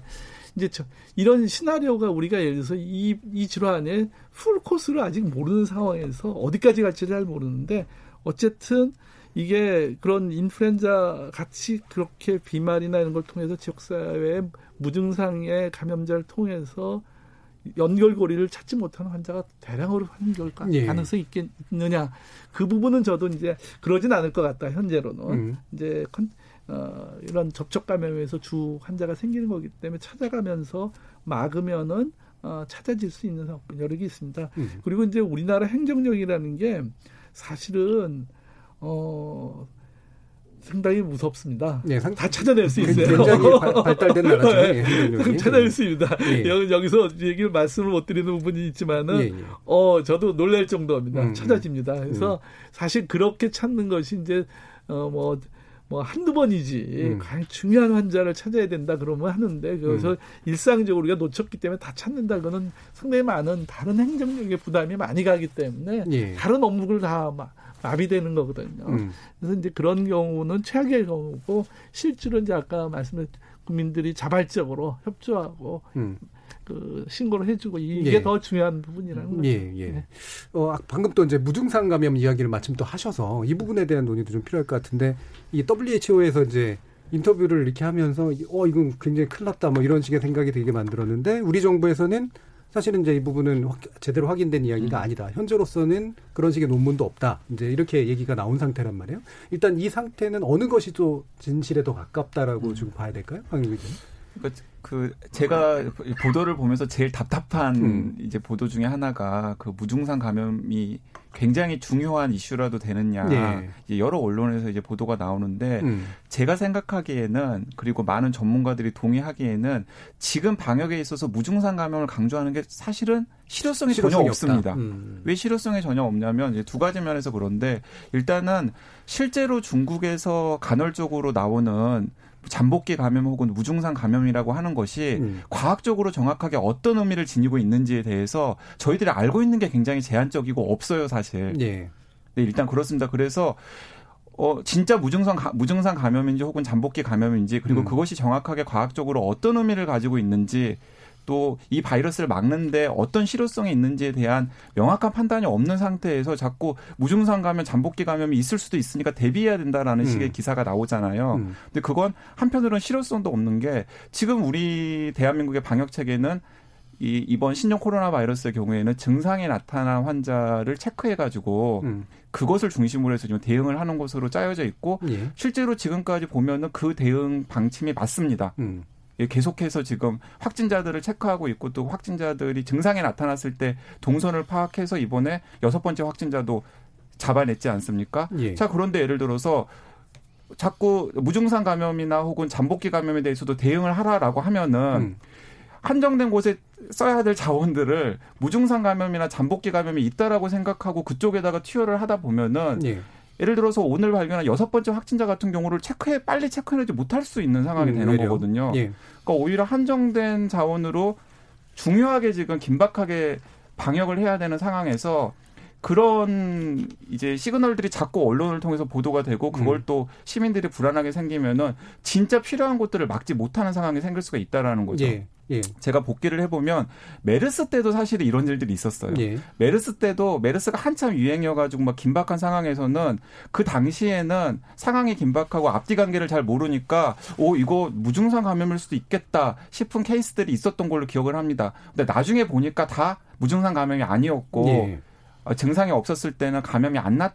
이제 저, 이런 시나리오가 우리가 예를 들어서 이, 이 질환의 full course를 아직 모르는 상황에서 어디까지 갈지 잘 모르는데 어쨌든 이게 그런 인플루엔자 같이 그렇게 비말이나 이런 걸 통해서 지역사회의 무증상의 감염자를 통해서 연결고리를 찾지 못하는 환자가 대량으로 환결 예. 가능성이 있겠느냐 그 부분은 저도 이제 그러진 않을 것 같다 현재로는 음. 이제 컨, 어, 이런 접촉 감염에서 주 환자가 생기는 거기 때문에 찾아가면서 막으면은 어, 찾아질 수 있는 여러 개 있습니다. 음. 그리고 이제 우리나라 행정력이라는 게 사실은 어 상당히 무섭습니다. 네, 상, 다 찾아낼 수 있어요. 굉장히 발, 달된 나라죠. *laughs* 네, 찾아낼 수 있습니다. 예. 여기 서 얘기를 말씀을 못 드리는 부분이 있지만은 예, 예. 어 저도 놀랄 정도입니다. 음, 음. 찾아집니다. 그래서 음. 사실 그렇게 찾는 것이 이제 어뭐 뭐 한두 번이지 음. 가장 중요한 환자를 찾아야 된다 그러면 하는데 그래서 음. 일상적으로 우리가 놓쳤기 때문에 다 찾는다 그거는 상당히 많은 다른 행정력의 부담이 많이 가기 때문에 예. 다른 업무를 다 마비되는 거거든요. 음. 그래서 이제 그런 경우는 최악의 경우고 실제로 이제 아까 말씀드린 국민들이 자발적으로 협조하고 음. 그 신고를 해주고 이게 예. 더 중요한 부분이라는 거죠. 예, 예. 네. 어, 방금 또 이제 무증상 감염 이야기를 마침 또 하셔서 이 부분에 대한 논의도 좀 필요할 것 같은데 이 WHO에서 이제 인터뷰를 이렇게 하면서 어 이건 굉장히 큰일 났다 뭐 이런 식의 생각이 들게 만들었는데 우리 정부에서는 사실은 이제 이 부분은 확, 제대로 확인된 이야기가 음. 아니다. 현재로서는 그런 식의 논문도 없다. 이제 이렇게 얘기가 나온 상태란 말이에요. 일단 이 상태는 어느 것이 또 진실에 더 가깝다라고 음. 지금 봐야 될까요? 황희 기자. 그러니까 그 제가 보도를 보면서 제일 답답한 음. 이제 보도 중에 하나가 그 무증상 감염이 굉장히 중요한 이슈라도 되느냐 네. 이제 여러 언론에서 이제 보도가 나오는데 음. 제가 생각하기에는 그리고 많은 전문가들이 동의하기에는 지금 방역에 있어서 무증상 감염을 강조하는 게 사실은 실효성이, 실효성이 전혀 없습니다. 음. 왜 실효성이 전혀 없냐면 이제 두 가지 면에서 그런데 일단은 실제로 중국에서 간헐적으로 나오는 잠복기 감염 혹은 무증상 감염이라고 하는 것이 음. 과학적으로 정확하게 어떤 의미를 지니고 있는지에 대해서 저희들이 알고 있는 게 굉장히 제한적이고 없어요, 사실. 예. 네, 일단 그렇습니다. 그래서 어 진짜 무증상 가, 무증상 감염인지 혹은 잠복기 감염인지 그리고 음. 그것이 정확하게 과학적으로 어떤 의미를 가지고 있는지 또 이 바이러스를 막는데 어떤 실효성이 있는지에 대한 명확한 판단이 없는 상태에서 자꾸 무증상 감염, 잠복기 감염이 있을 수도 있으니까 대비해야 된다라는 음. 식의 기사가 나오잖아요. 음. 근데 그건 한편으로는 실효성도 없는 게 지금 우리 대한민국의 방역 체계는 이 이번 신종 코로나 바이러스의 경우에는 증상이 나타난 환자를 체크해 가지고 음. 그것을 중심으로 해서 지금 대응을 하는 것으로 짜여져 있고 예. 실제로 지금까지 보면은 그 대응 방침이 맞습니다. 음. 예, 계속해서 지금 확진자들을 체크하고 있고 또 확진자들이 증상이 나타났을 때 동선을 파악해서 이번에 여섯 번째 확진자도 잡아냈지 않습니까? 예. 자, 그런데 예를 들어서 자꾸 무증상 감염이나 혹은 잠복기 감염에 대해서도 대응을 하라라고 하면은 음. 한정된 곳에 써야 될 자원들을 무증상 감염이나 잠복기 감염이 있다라고 생각하고 그쪽에다가 투여를 하다 보면은 예. 예를 들어서 오늘 발견한 여섯 번째 확진자 같은 경우를 체크해 빨리 체크해내지 못할 수 있는 상황이 음, 되는 외려. 거거든요. 예. 그러니까 오히려 한정된 자원으로 중요하게 지금 긴박하게 방역을 해야 되는 상황에서 그런 이제 시그널들이 자꾸 언론을 통해서 보도가 되고 그걸 음. 또 시민들이 불안하게 생기면은 진짜 필요한 것들을 막지 못하는 상황이 생길 수가 있다라는 거죠. 예. 예. 제가 복귀를 해보면 메르스 때도 사실 이런 일들이 있었어요. 예. 메르스 때도 메르스가 한참 유행이어가지고 막 긴박한 상황에서는 그 당시에는 상황이 긴박하고 앞뒤 관계를 잘 모르니까 오 이거 무증상 감염일 수도 있겠다 싶은 케이스들이 있었던 걸로 기억을 합니다. 근데 나중에 보니까 다 무증상 감염이 아니었고 예. 어, 증상이 없었을 때는 감염이 안 나,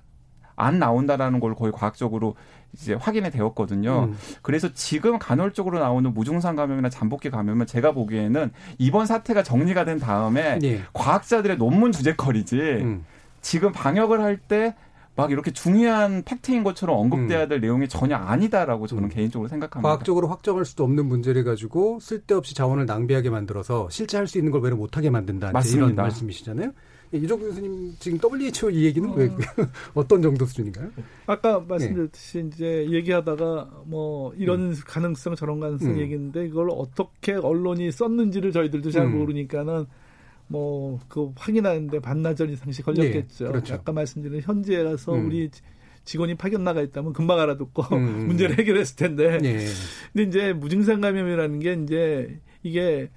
안 나온다라는 걸 거의 과학적으로 이제 확인이 되었거든요. 음. 그래서 지금 간헐적으로 나오는 무증상 감염이나 잠복기 감염은 제가 보기에는 이번 사태가 정리가 된 다음에 예. 과학자들의 논문 주제거리지 음. 지금 방역을 할때 막 이렇게 중요한 팩트인 것처럼 언급돼야 음. 될 음. 내용이 전혀 아니다라고 저는 음. 개인적으로 생각합니다. 과학적으로 확정할 수도 없는 문제를 가지고 쓸데없이 자원을 낭비하게 만들어서 실제 할 수 있는 걸왜 못하게 만든다. 맞습니다. 이런 말씀이시잖아요. 예, 이종 교수님 지금 WHO 이 얘기는 왜 음. *laughs* 어떤 정도 수준인가요? 아까 말씀드렸듯이 네. 이제 얘기하다가 뭐 이런 음. 가능성 저런 가능성 음. 얘기했는데 이걸 어떻게 언론이 썼는지를 저희들도 잘 음. 모르니까는 뭐 그 확인하는데 반나절 이상씩 걸렸겠죠. 네, 그렇죠. 아까 말씀드린 현지에 가서 음. 우리 직원이 파견 나가 있다면 금방 알아듣고 음. *laughs* 문제를 해결했을 텐데. 네. 근데 이제 무증상 감염이라는 게 이제 이게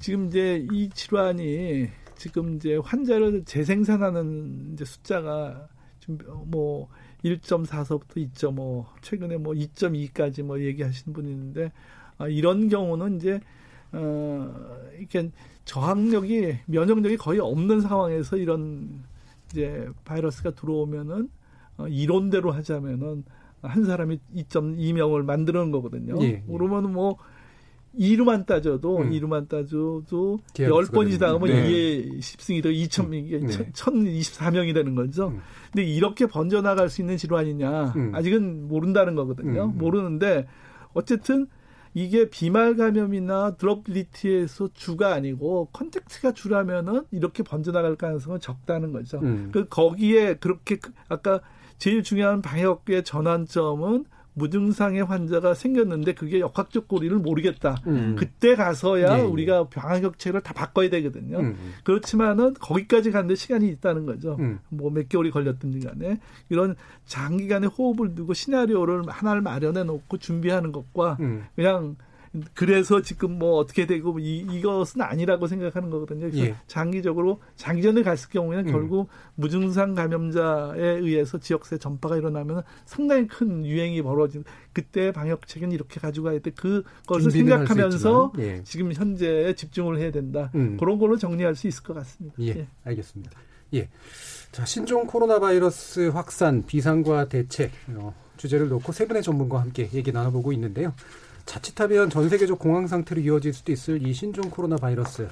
지금 이제 이 질환이 지금 이제 환자를 재생산하는 이제 숫자가 좀뭐 1.4서부터 2.5 최근에 뭐 2.2까지 뭐 얘기하시는 분이 있는데 아, 이런 경우는 이제 어 이렇게 저항력이 면역력이 거의 없는 상황에서 이런 이제 바이러스가 들어오면은 어, 이론대로 하자면은 한 사람이 2.2명을 만드는 거거든요. 예, 예. 그러면 뭐 2로만 따져도 음. 2로만 따져도 열 번이 네. 이게 10승이 되고 2천 이게 네. 1024명이 되는 거죠. 음. 근데 이렇게 번져 나갈 수 있는 질환이냐 음. 아직은 모른다는 거거든요. 음. 모르는데 어쨌든 이게 비말 감염이나 droplet에서 주가 아니고 contact가 주라면은 이렇게 번져 나갈 가능성은 적다는 거죠. 음. 그 거기에 그렇게 그 아까 제일 중요한 방역의 전환점은 무증상의 환자가 생겼는데 그게 역학적 고리를 모르겠다. 음. 그때 가서야 네. 우리가 방역책을 다 바꿔야 되거든요. 음. 그렇지만은 거기까지 가는데 시간이 있다는 거죠. 음. 뭐몇 개월이 걸렸든지 간에 이런 장기간의 호흡을 두고 시나리오를 하나를 마련해 놓고 준비하는 것과 음. 그냥 그래서 지금 뭐 어떻게 되고 이, 이것은 아니라고 생각하는 거거든요. 그래서 예. 장기적으로 장기전에 갔을 경우에는 음. 결국 무증상 감염자에 의해서 지역세 전파가 일어나면 상당히 큰 유행이 벌어진 그때 방역책은 이렇게 가지고 가야 돼. 그것을 생각하면서 예. 지금 현재에 집중을 해야 된다. 음. 그런 걸로 정리할 수 있을 것 같습니다. 예. 예. 알겠습니다. 예. 자, 신종 코로나 바이러스 확산 비상과 대책 어, 주제를 놓고 세 분의 전문가와 함께 얘기 나눠보고 있는데요. 자칫하면 전 세계적 공황 상태로 이어질 수도 있을 이 신종 코로나 바이러스.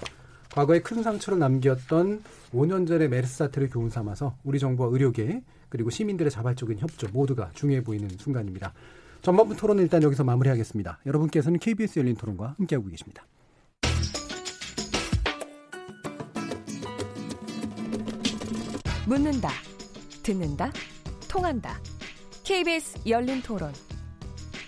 과거에 큰 상처를 남겼던 5년 전의 메르스 사태를 교훈 삼아서 우리 정부와 의료계 그리고 시민들의 자발적인 협조 모두가 중요해 보이는 순간입니다. 전반부 토론은 일단 여기서 마무리하겠습니다. 여러분께서는 KBS 열린 토론과 함께하고 계십니다. 묻는다, 듣는다, 통한다. KBS 열린 토론.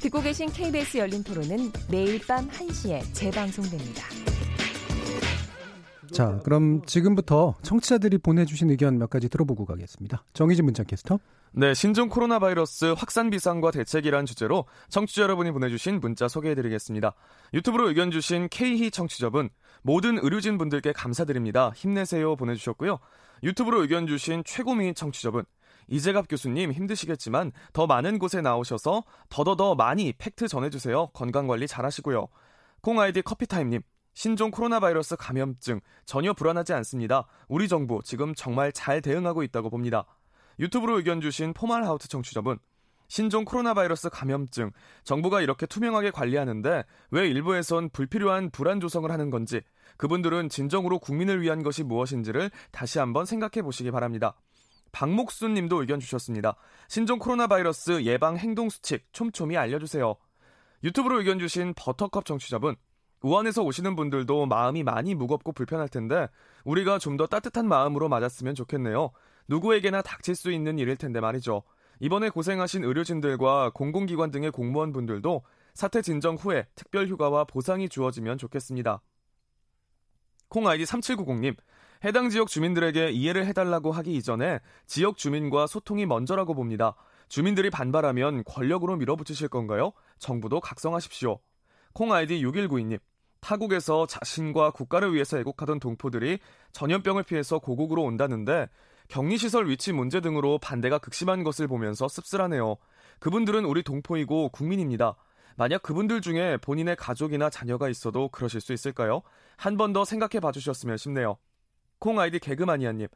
듣고 계신 KBS 열린 토론은 매일 밤 1시에 재방송됩니다. 자, 그럼 지금부터 청취자들이 보내주신 의견 몇 가지 들어보고 가겠습니다. 정희진 문자 캐스터. 네, 신종 코로나 바이러스 확산 비상과 대책이란 주제로 청취자 여러분이 보내주신 문자 소개해드리겠습니다. 유튜브로 의견 주신 K희 청취자분, 모든 의료진 분들께 감사드립니다. 힘내세요 보내주셨고요. 유튜브로 의견 주신 최고민 청취자분, 이재갑 교수님 힘드시겠지만 더 많은 곳에 나오셔서 더더더 많이 팩트 전해주세요. 건강관리 잘하시고요. 콩아이디 커피타임님, 신종 코로나 바이러스 감염증 전혀 불안하지 않습니다. 우리 정부 지금 정말 잘 대응하고 있다고 봅니다. 유튜브로 의견 주신 포말하우트 청취자분, 신종 코로나 바이러스 감염증 정부가 이렇게 투명하게 관리하는데 왜 일부에선 불필요한 불안 조성을 하는 건지 그분들은 진정으로 국민을 위한 것이 무엇인지를 다시 한번 생각해 보시기 바랍니다. 박목순 님도 의견 주셨습니다. 신종 코로나 바이러스 예방 행동 수칙 촘촘히 알려주세요. 유튜브로 의견 주신 버터컵 정취자분. 우한에서 오시는 분들도 마음이 많이 무겁고 불편할 텐데 우리가 좀 더 따뜻한 마음으로 맞았으면 좋겠네요. 누구에게나 닥칠 수 있는 일일 텐데 말이죠. 이번에 고생하신 의료진들과 공공기관 등의 공무원분들도 사태 진정 후에 특별 휴가와 보상이 주어지면 좋겠습니다. 콩 아이디 3790님, 해당 지역 주민들에게 이해를 해달라고 하기 이전에 지역 주민과 소통이 먼저라고 봅니다. 주민들이 반발하면 권력으로 밀어붙이실 건가요? 정부도 각성하십시오. 콩 아이디 6192님. 타국에서 자신과 국가를 위해서 애국하던 동포들이 전염병을 피해서 고국으로 온다는데 격리시설 위치 문제 등으로 반대가 극심한 것을 보면서 씁쓸하네요. 그분들은 우리 동포이고 국민입니다. 만약 그분들 중에 본인의 가족이나 자녀가 있어도 그러실 수 있을까요? 한 번 더 생각해 봐주셨으면 싶네요. 콩 아이디 개그마니아님.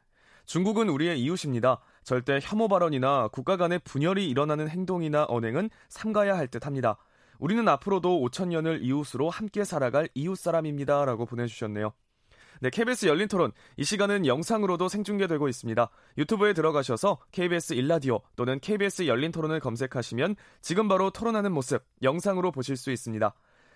중국은 우리의 이웃입니다. 절대 혐오 발언이나 국가 간의 분열이 일어나는 행동이나 언행은 삼가야 할 듯 합니다. 우리는 앞으로도 5천년을 이웃으로 함께 살아갈 이웃 사람입니다. 라고 보내주셨네요. 네, KBS 열린 토론. 이 시간은 영상으로도 생중계되고 있습니다. 유튜브에 들어가셔서 KBS 일라디오 또는 KBS 열린 토론을 검색하시면 지금 바로 토론하는 모습 영상으로 보실 수 있습니다.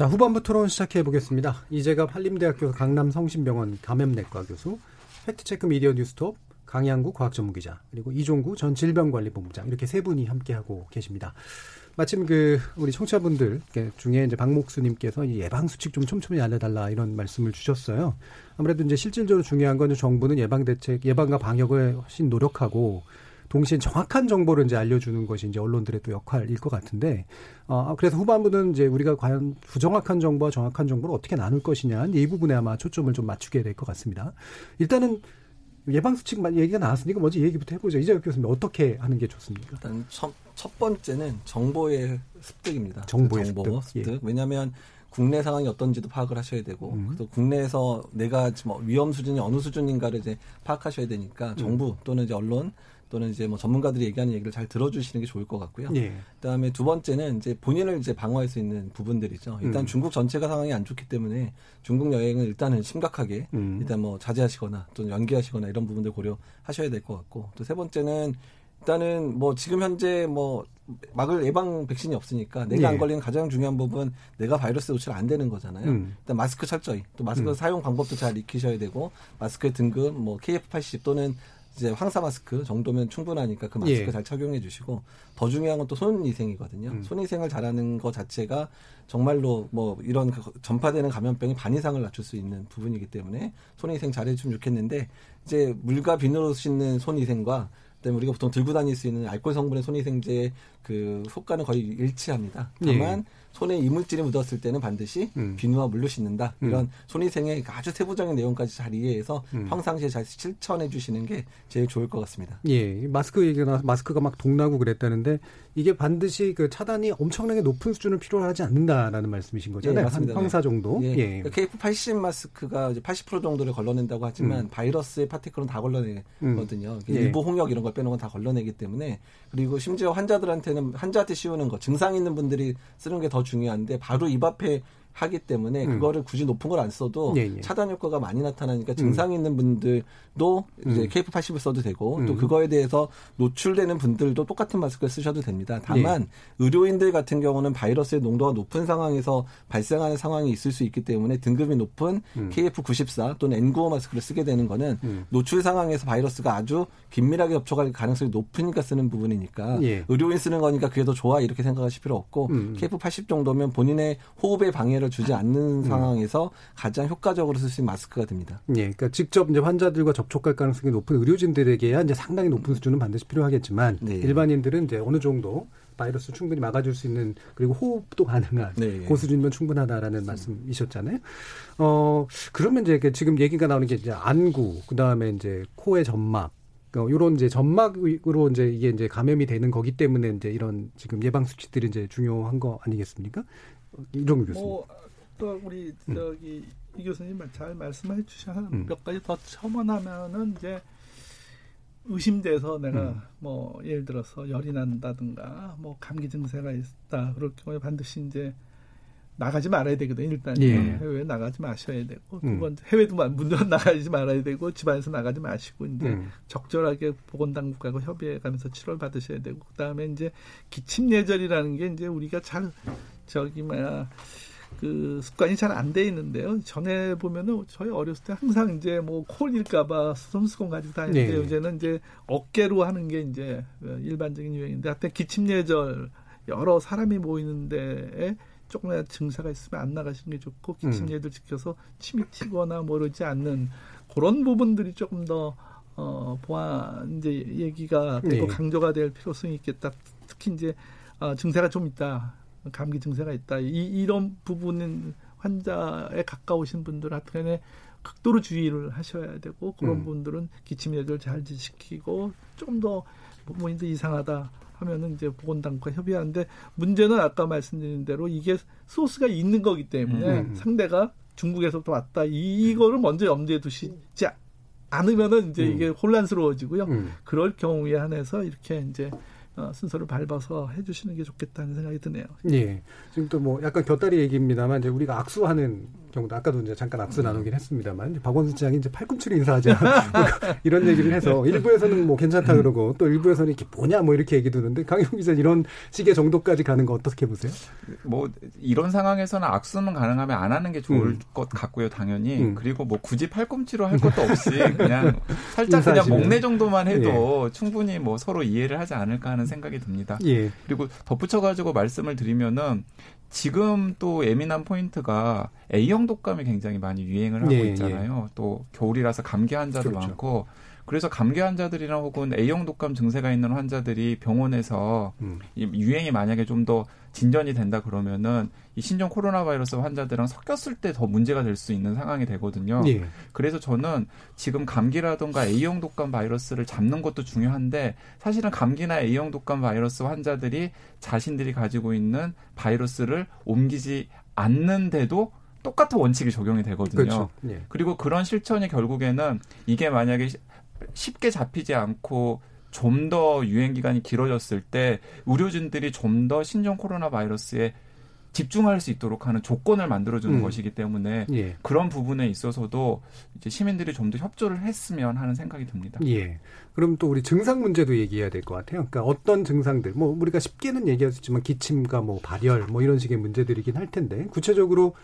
자 후반부 토론 시작해 보겠습니다. 이제가 한림대학교 강남 성심병원 감염내과 교수, 팩트체크 미디어 뉴스톱 강양구 과학전문기자 그리고 이종구 전 질병관리본부장 이렇게 세 분이 함께 하고 계십니다. 마침 그 우리 청취자분들 중에 이제 박목수님께서 예방 수칙 좀 촘촘히 알려달라 이런 말씀을 주셨어요. 아무래도 이제 실질적으로 중요한 건 정부는 예방 대책, 예방과 방역을 훨씬 노력하고 동시에 정확한 정보를 이제 알려주는 것이 이제 언론들의 또 역할일 것 같은데, 어, 그래서 후반부는 이제 우리가 과연 부정확한 정보와 정확한 정보를 어떻게 나눌 것이냐, 이 부분에 아마 초점을 좀 맞추게 될 것 같습니다. 일단은 예방수칙 얘기가 나왔으니까 먼저 얘기부터 해보죠. 이재혁 교수님 어떻게 하는 게 좋습니까? 일단 첫, 첫 번째는 정보의 습득입니다. 정보의 정보 습득. 습득. 예. 왜냐하면 국내 상황이 어떤지도 파악을 하셔야 되고 음. 또 국내에서 내가 뭐 위험 수준이 어느 수준인가를 이제 파악하셔야 되니까 정부 음. 또는 이제 언론 또는 이제 뭐 전문가들이 얘기하는 얘기를 잘 들어주시는 게 좋을 것 같고요. 예. 그다음에 두 번째는 이제 본인을 이제 방어할 수 있는 부분들이죠. 일단 음. 중국 전체가 상황이 안 좋기 때문에 중국 여행을 일단은 심각하게 음. 일단 뭐 자제하시거나 또는 연기하시거나 이런 부분들 고려하셔야 될 것 같고 또 세 번째는 일단은 뭐 지금 현재 뭐 막을 예방 백신이 없으니까 내가 예. 안 걸리는 가장 중요한 부분 내가 바이러스에 노출 안 되는 거잖아요. 음. 일단 마스크 철저히 또 마스크 음. 사용 방법도 잘 익히셔야 되고 마스크의 등급 뭐 KF80 또는 이제 황사 마스크 정도면 충분하니까 그 마스크 예. 잘 착용해 주시고 더 중요한 건 또 손위생이거든요. 음. 손위생을 잘하는 것 자체가 정말로 뭐 이런 그 전파되는 감염병이 반 이상을 낮출 수 있는 부분이기 때문에 손위생 잘해주면 좋겠는데 이제 물과 비누로 씻는 손위생과 그다음에 우리가 보통 들고 다닐 수 있는 알코올 성분의 손위생제의 그 효과는 거의 일치합니다. 다만 예. 손에 이물질이 묻었을 때는 반드시 음. 비누와 물로 씻는다. 음. 이런 손위생의 아주 세부적인 내용까지 잘 이해해서 음. 평상시에 잘 실천해 주시는 게 제일 좋을 것 같습니다. 예, 마스크 얘기가 나 마스크가 막 동나고 그랬다는데 이게 반드시 그 차단이 엄청나게 높은 수준을 필요로 하지 않는다라는 말씀이신 거잖아요. 예, 맞습니다. 한 황사 정도. 예. 예. 그러니까 KF80 마스크가 이제 80% 정도를 걸러낸다고 하지만 음. 바이러스의 파티클은 다 걸러내거든요. 음. 예. 일부 홍역 이런 걸 빼는 건다 걸러내기 때문에 그리고 심지어 환자들한테는 환자한테 씌우는 거 증상 있는 분들이 쓰는 게 더 중요한데 바로 입 앞에 하기 때문에 음. 그거를 굳이 높은 걸 안 써도 예, 예. 차단 효과가 많이 나타나니까 증상 음. 있는 분들도 이제 음. KF80을 써도 되고 또 음. 그거에 대해서 노출되는 분들도 똑같은 마스크를 쓰셔도 됩니다. 다만 예. 의료인들 같은 경우는 바이러스의 농도가 높은 상황에서 발생하는 상황이 있을 수 있기 때문에 등급이 높은 KF94 또는 N95 마스크를 쓰게 되는 거는 노출 상황에서 바이러스가 아주 긴밀하게 접촉할 가능성이 높으니까 쓰는 부분이니까 예. 의료인 쓰는 거니까 그게 더 좋아 이렇게 생각하실 필요 없고 KF80 정도면 본인의 호흡에 방해 를 주지 않는 음. 상황에서 가장 효과적으로 쓸 수 있는 마스크가 됩니다. 예, 그러니까 직접 이제 환자들과 접촉할 가능성이 높은 의료진들에게야 이제 상당히 높은 수준은 반드시 필요하겠지만 네. 일반인들은 이제 어느 정도 바이러스 충분히 막아줄 수 있는 그리고 호흡도 가능한 네. 고 수준이면 충분하다라는 말씀이셨잖아요. 어 그러면 이제 지금 얘기가 나오는 게 이제 안구 그 다음에 이제 코의 점막 요런 이제 점막으로 이제 이게 이제 감염이 되는 거기 때문에 이제 이런 지금 예방 수칙들이 이제 중요한 거 아니겠습니까? 이종규 교수님. 뭐, 또 우리 음. 저기 음. 이 교수님 잘 말씀해 주셔서 음. 몇 가지 더 첨언하면은 이제 의심돼서 내가 음. 뭐 예를 들어서 열이 난다든가 뭐 감기 증세가 있다 그럴 경우에 반드시 이제 나가지 말아야 되거든요. 일단 예. 해외에 나가지 마셔야 되고 음. 두 번째 해외도 문전 *laughs* 나가지 말아야 되고 집안에서 나가지 마시고 이제 음. 적절하게 보건당국하고 협의해 가면서 치료를 받으셔야 되고 그다음에 이제 기침 예절이라는 게 이제 우리가 잘 저기 뭐야 그 습관이 잘 안 돼 있는데요. 전에 보면은 저희 어렸을 때 항상 이제 뭐 콜일까봐 수성수건 가지고 다니는데 네. 요새는 이제 어깨로 하는 게 이제 일반적인 유행인데 하여튼 기침 예절 여러 사람이 모이는데 조금이라도 증사가 있으면 안 나가시는 게 좋고 기침 예절 음. 지켜서 침이 튀거나 모르지 않는 그런 부분들이 조금 더 어, 보안 이제 얘기가 되고 네. 강조가 될 필요성이 있겠다. 특히 이제 어, 증세가 좀 있다. 감기 증세가 있다. 이, 이런 부분은 환자에 가까우신 분들한테 극도로 주의를 하셔야 되고 그런 음. 분들은 기침 예절 잘 지키고 조금 더 부모님도 이상하다 하면은 이제 보건당국과 협의하는데 문제는 아까 말씀드린 대로 이게 소스가 있는 거기 때문에 음. 음. 상대가 중국에서부터 왔다 이거를 먼저 염두에 두시지 않으면은 이제 음. 이게 혼란스러워지고요. 음. 그럴 경우에 한해서 이렇게 이제 어, 순서를 밟아서 해주시는 게 좋겠다는 생각이 드네요. 예. 지금 또 뭐 약간 곁다리 얘기입니다만 이제 우리가 악수하는 경우도 아까도 이제 잠깐 악수 나누긴 했습니다만 박원순 시장이 이제 팔꿈치로 인사하자 *laughs* 이런 얘기를 해서 일부에서는 뭐 괜찮다 그러고 또 일부에서는 이게 뭐냐 뭐 이렇게 얘기 드는데 강용 기자 이런 식의 정도까지 가는 거 어떻게 보세요? 뭐 이런 상황에서는 악수는 가능하면 안 하는 게 좋을 음. 것 같고요 당연히 음. 그리고 뭐 굳이 팔꿈치로 할 것도 없이 그냥 *laughs* 살짝 그냥 목내 정도만 해도 예. 충분히 뭐 서로 이해를 하지 않을까 하는 생각이 듭니다. 예. 그리고 덧붙여 가지고 말씀을 드리면은 지금 또 예민한 포인트가 A형 독감이 굉장히 많이 유행을 하고 예, 있잖아요. 예. 또 겨울이라서 감기 환자도 그렇죠. 많고 그래서 감기 환자들이나 혹은 A형 독감 증세가 있는 환자들이 병원에서 음. 이 유행이 만약에 좀 더 진전이 된다 그러면은 이 신종 코로나 바이러스 환자들랑 섞였을 때 더 문제가 될 수 있는 상황이 되거든요. 예. 그래서 저는 지금 감기라든가 A형 독감 바이러스를 잡는 것도 중요한데 사실은 감기나 A형 독감 바이러스 환자들이 자신들이 가지고 있는 바이러스를 옮기지 않는데도 똑같은 원칙이 적용이 되거든요. 그렇죠. 예. 그리고 그런 실천이 결국에는 이게 만약에 쉽게 잡히지 않고 좀 더 유행 기간이 길어졌을 때 의료진들이 좀 더 신종 코로나 바이러스에 집중할 수 있도록 하는 조건을 만들어주는 음. 것이기 때문에 예. 그런 부분에 있어서도 이제 시민들이 좀 더 협조를 했으면 하는 생각이 듭니다. 예. 그럼 또 우리 증상 문제도 얘기해야 될 것 같아요. 그러니까 어떤 증상들, 뭐 우리가 쉽게는 얘기할 수 있지만 기침과 뭐 발열, 뭐 이런 식의 문제들이긴 할 텐데 구체적으로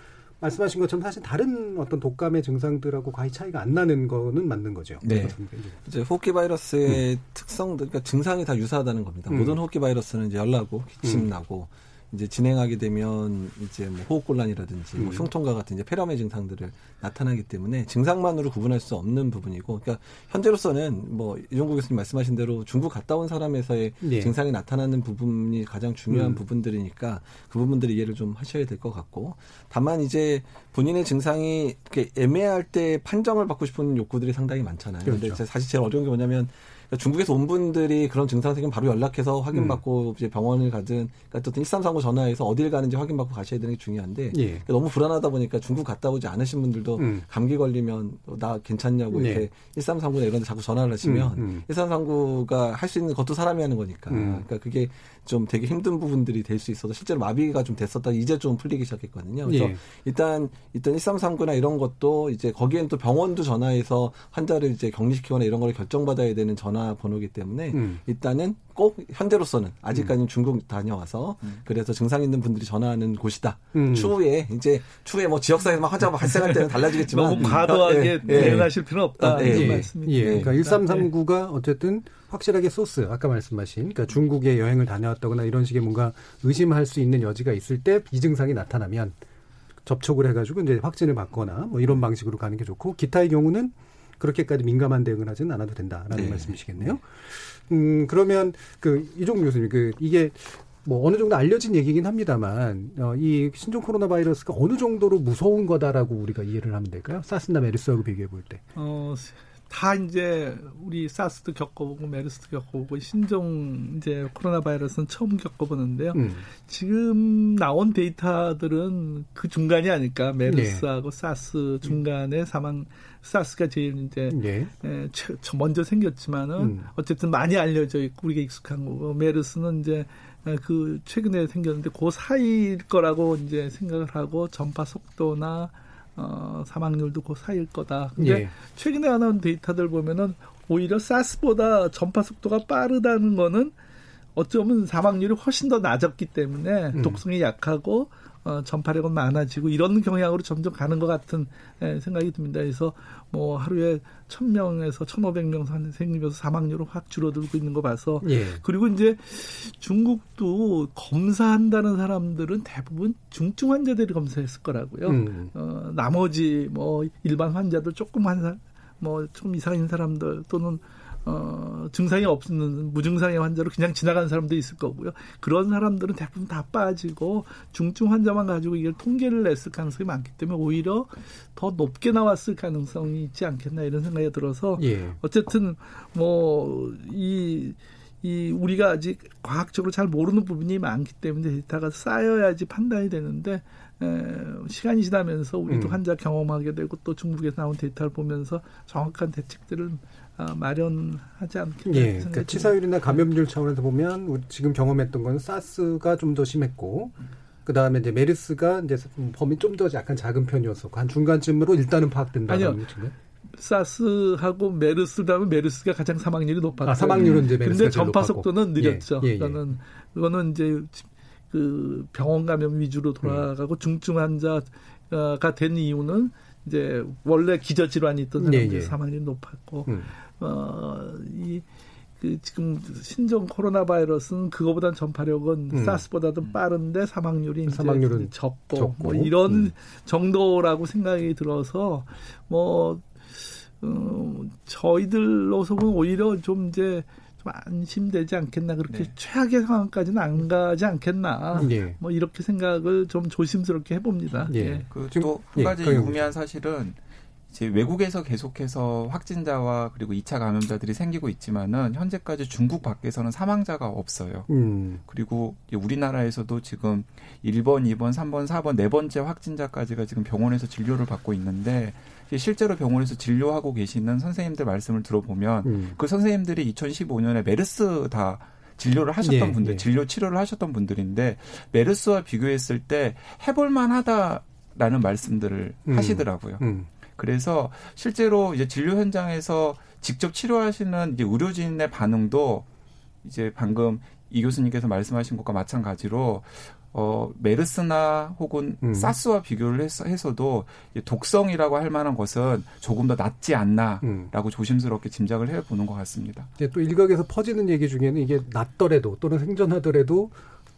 말씀하신 것처럼 사실 다른 어떤 독감의 증상들하고 과히 차이가 안 나는 거는 맞는 거죠. 네. 이제 호흡기 바이러스의 음. 특성들, 그러니까 증상이 다 유사하다는 겁니다. 음. 모든 호흡기 바이러스는 이제 열나고 기침 음. 나고 이제 진행하게 되면 이제 뭐 호흡곤란이라든지 뭐 음. 흉통과 같은 이제 폐렴의 증상들을 나타나기 때문에 증상만으로 구분할 수 없는 부분이고, 그러니까 현재로서는 뭐 이종국 교수님 말씀하신 대로 중국 갔다 온 사람에서의 네. 증상이 나타나는 부분이 가장 중요한 음. 부분들이니까 그 부분들을 이해를 좀 하셔야 될 것 같고, 다만 이제 본인의 증상이 이렇게 애매할 때 판정을 받고 싶은 욕구들이 상당히 많잖아요. 그런데 그렇죠. 사실 제일 어려운 게 뭐냐면 그러니까 중국에서 온 분들이 그런 증상 생기면 바로 연락해서 확인받고 음. 이제 병원을 가든 그러니까 어떤 1339 전화해서 어딜 가는지 확인받고 가셔야 되는 게 중요한데 예. 그러니까 너무 불안하다 보니까 중국 갔다 오지 않으신 분들도 음. 감기 걸리면 나 괜찮냐고 네. 이렇게 1339나 이런 데 자꾸 전화를 하시면 음, 음. 1339가 할 수 있는 것도 사람이 하는 거니까 음. 그러니까 그게 좀 되게 힘든 부분들이 될 수 있어서 실제로 마비가 좀 됐었다 이제 좀 풀리기 시작했거든요. 그래서 예. 일단 일단 1339나 이런 것도 이제 거기엔 또 병원도 전화해서 환자를 이제 격리시키거나 이런 걸 결정받아야 되는 전화 전화번호기 때문에 음. 일단은 꼭 현재로서는 아직까지는 음. 중국 다녀와서 음. 그래서 증상 있는 분들이 전화하는 곳이다. 음. 추후에 이제 추후에 뭐 지역사회에서 막 환자가 발생할 때는 달라지겠지만 *laughs* 너무 과도하게 예, 예. 대응하실 필요는 없다. 아, 예, 말씀이 예. 그러니까 1339가 어쨌든 확실하게 소스 아까 말씀하신 그러니까 중국에 여행을 다녀왔다거나 이런 식의 뭔가 의심할 수 있는 여지가 있을 때 이 증상이 나타나면 접촉을 해가지고 이제 확진을 받거나 뭐 이런 방식으로 가는 게 좋고 기타의 경우는 그렇게까지 민감한 대응을 하지는 않아도 된다라는 네. 말씀이시겠네요. 음, 그러면 그 이종 교수님, 그 이게 뭐 어느 정도 알려진 얘기긴 합니다만 어, 이 신종 코로나 바이러스가 어느 정도로 무서운 거다라고 우리가 이해를 하면 될까요? 사스나 메르스하고 비교해 볼 때. 어, 다 이제 우리 사스도 겪어보고 메르스도 겪어보고 신종 이제 코로나 바이러스는 처음 겪어보는데요. 음. 지금 나온 데이터들은 그 중간이 아닐까 메르스하고 네. 사스 중간에 사망 사스가 제일 이제 네. 에, 먼저 생겼지만은 음. 어쨌든 많이 알려져 있고 우리가 익숙한 거고 메르스는 이제 그 최근에 생겼는데 그 사이일 거라고 이제 생각을 하고 전파 속도나 어, 사망률도 그 사이일 거다. 근데 예. 최근에 나온 데이터들 보면은 오히려 사스보다 전파 속도가 빠르다는 거는 어쩌면 사망률이 훨씬 더 낮았기 때문에 음. 독성이 약하고 어, 전파력은 많아지고 이런 경향으로 점점 가는 것 같은 예, 생각이 듭니다. 그래서 뭐 하루에 천명에서 천오백 명 생기면서 사망률은 확 줄어들고 있는 거 봐서 예. 그리고 이제 중국도 검사한다는 사람들은 대부분 중증 환자들이 검사했을 거라고요. 음. 어, 나머지 뭐 일반 환자들 조금 한뭐좀 이상인 사람들 또는 어, 증상이 없는 무증상의 환자로 그냥 지나가는 사람도 있을 거고요. 그런 사람들은 대부분 다 빠지고 중증 환자만 가지고 이걸 통계를 냈을 가능성이 많기 때문에 오히려 더 높게 나왔을 가능성이 있지 않겠나 이런 생각이 들어서 예. 어쨌든 뭐이 이 우리가 아직 과학적으로 잘 모르는 부분이 많기 때문에 데이터가 쌓여야지 판단이 되는데 에, 시간이 지나면서 우리도 음. 환자 경험하게 되고 또 중국에서 나온 데이터를 보면서 정확한 대책들을 어, 마련하지 않겠나. 예, 그러니까 치사율이나 감염률 차원에서 보면 지금 경험했던 건 사스가 좀 더 심했고 그 다음에 이제 메르스가 이제 범위 좀 더 약간 작은 편이었었고 한 중간쯤으로 일단은 파악된다는 아니요. 사스하고 메르스 다음에 메르스가 가장 사망률이 높았고. 아, 사망률은 이제 메르스가 근데 전파 속도는 느렸죠. 예, 예, 예. 그거는 그거는 이제 그 병원 감염 위주로 돌아가고 음. 중증 환자가 된 이유는 이제 원래 기저 질환이 있던 사람들 예, 예. 사망률이 높았고 음. 어, 이, 그 지금 신종 코로나 바이러스는 그거보단 전파력은 음. 사스보다도 빠른데 사망률이 사망률은 적고, 적고. 뭐 이런 음. 정도라고 생각이 들어서 뭐 어, 저희들로서는 오히려 좀 이제 좀 안심되지 않겠나 그렇게 네. 최악의 상황까지는 안 가지 않겠나 네. 뭐 이렇게 생각을 좀 조심스럽게 해봅니다. 예. 예. 그또한 예. 가지 예. 유의미한 사실은 이제 외국에서 계속해서 확진자와 그리고 2차 감염자들이 생기고 있지만은 현재까지 중국 밖에서는 사망자가 없어요. 음. 그리고 우리나라에서도 지금 1번, 2번, 3번, 4번 네 번째 확진자까지가 지금 병원에서 진료를 받고 있는데 실제로 병원에서 진료하고 계시는 선생님들 말씀을 들어보면 음. 그 선생님들이 2015년에 메르스 다 진료를 하셨던 예, 분들, 예. 진료 치료를 하셨던 분들인데 메르스와 비교했을 때 해볼 만 하다라는 말씀들을 음. 하시더라고요. 음. 그래서 실제로 이제 진료 현장에서 직접 치료하시는 이제 의료진의 반응도 이제 방금 이 교수님께서 말씀하신 것과 마찬가지로 어, 메르스나 혹은 음. 사스와 비교를 해서, 해서도 독성이라고 할 만한 것은 조금 더 낫지 않나라고 음. 조심스럽게 짐작을 해보는 것 같습니다. 네, 또 일각에서 퍼지는 얘기 중에는 이게 낫더라도 또는 생존하더라도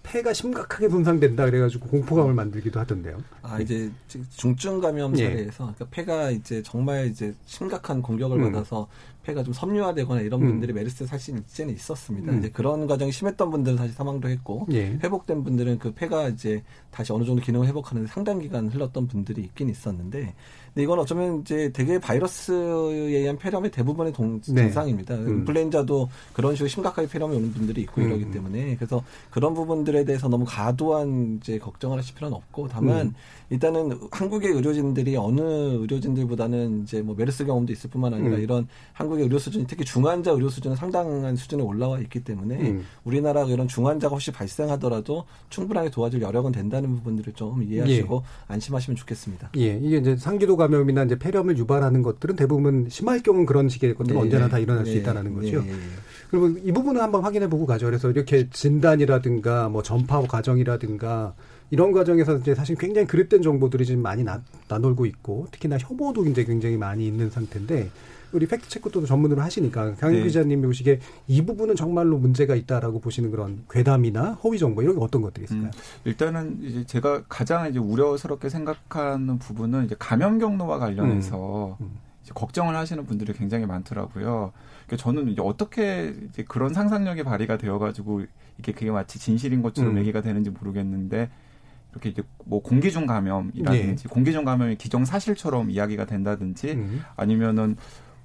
폐가 심각하게 손상된다 그래가지고 공포감을 만들기도 하던데요. 아 이제 중증 감염 예. 사례에서 그러니까 폐가 이제 정말 이제 심각한 공격을 음. 받아서 폐가 좀 섬유화되거나 이런 음. 분들이 메르스 사실 이제는 있었습니다. 음. 이제 그런 과정이 심했던 분들은 사실 사망도 했고 예. 회복된 분들은 그 폐가 이제 다시 어느 정도 기능을 회복하는 데 상당 기간 흘렀던 분들이 있긴 있었는데 근데 이건 어쩌면 이제 되게 바이러스에 의한 폐렴의 대부분의 동, 네. 증상입니다. 음. 인플루엔자도 그런 식으로 심각하게 폐렴이 오는 분들이 있고 음. 이러기 때문에 그래서 그런 부분들에 대해서 너무 과도한 이제 걱정을 하실 필요는 없고 다만 음. 일단은 한국의 의료진들이 어느 의료진들보다는 이제 뭐 메르스 경험도 있을 뿐만 아니라 음. 이런 한국의 의료 수준이 특히 중환자 의료 수준은 상당한 수준에 올라와 있기 때문에 음. 우리나라 이런 중환자가 혹시 발생하더라도 충분하게 도와줄 여력은 된다는 부분들을 좀 이해하시고 예. 안심하시면 좋겠습니다. 예, 이게 이제 상기도 감염이나 이제 폐렴을 유발하는 것들은 대부분 심할 경우는 그런 식의 것들은 네. 언제나 다 일어날 네. 수 있다는 거죠. 네. 그러면 이 부분은 한번 확인해 보고 가죠. 그래서 이렇게 진단이라든가 뭐 전파 과정이라든가 이런 과정에서 이제 사실 굉장히 그릇된 정보들이 지금 많이 나, 나놀고 있고 특히나 혐오도 이제 굉장히 많이 있는 상태인데 우리 팩트 체크도 전문으로 하시니까 강 네. 기자님이 보시기에 이 부분은 정말로 문제가 있다라고 보시는 그런 괴담이나 허위 정보 이런 게 어떤 것들이 있을까요? 음, 일단은 이제 제가 가장 이제 우려스럽게 생각하는 부분은 이제 감염 경로와 관련해서 음. 음. 걱정을 하시는 분들이 굉장히 많더라고요. 그러니까 저는 이제 어떻게 이제 그런 상상력이 발휘가 되어가지고 이게 그게 마치 진실인 것처럼 음. 얘기가 되는지 모르겠는데 이렇게 이제 뭐 공기 중 감염이라든지 네. 공기 중 감염이 기정 사실처럼 이야기가 된다든지 음. 아니면은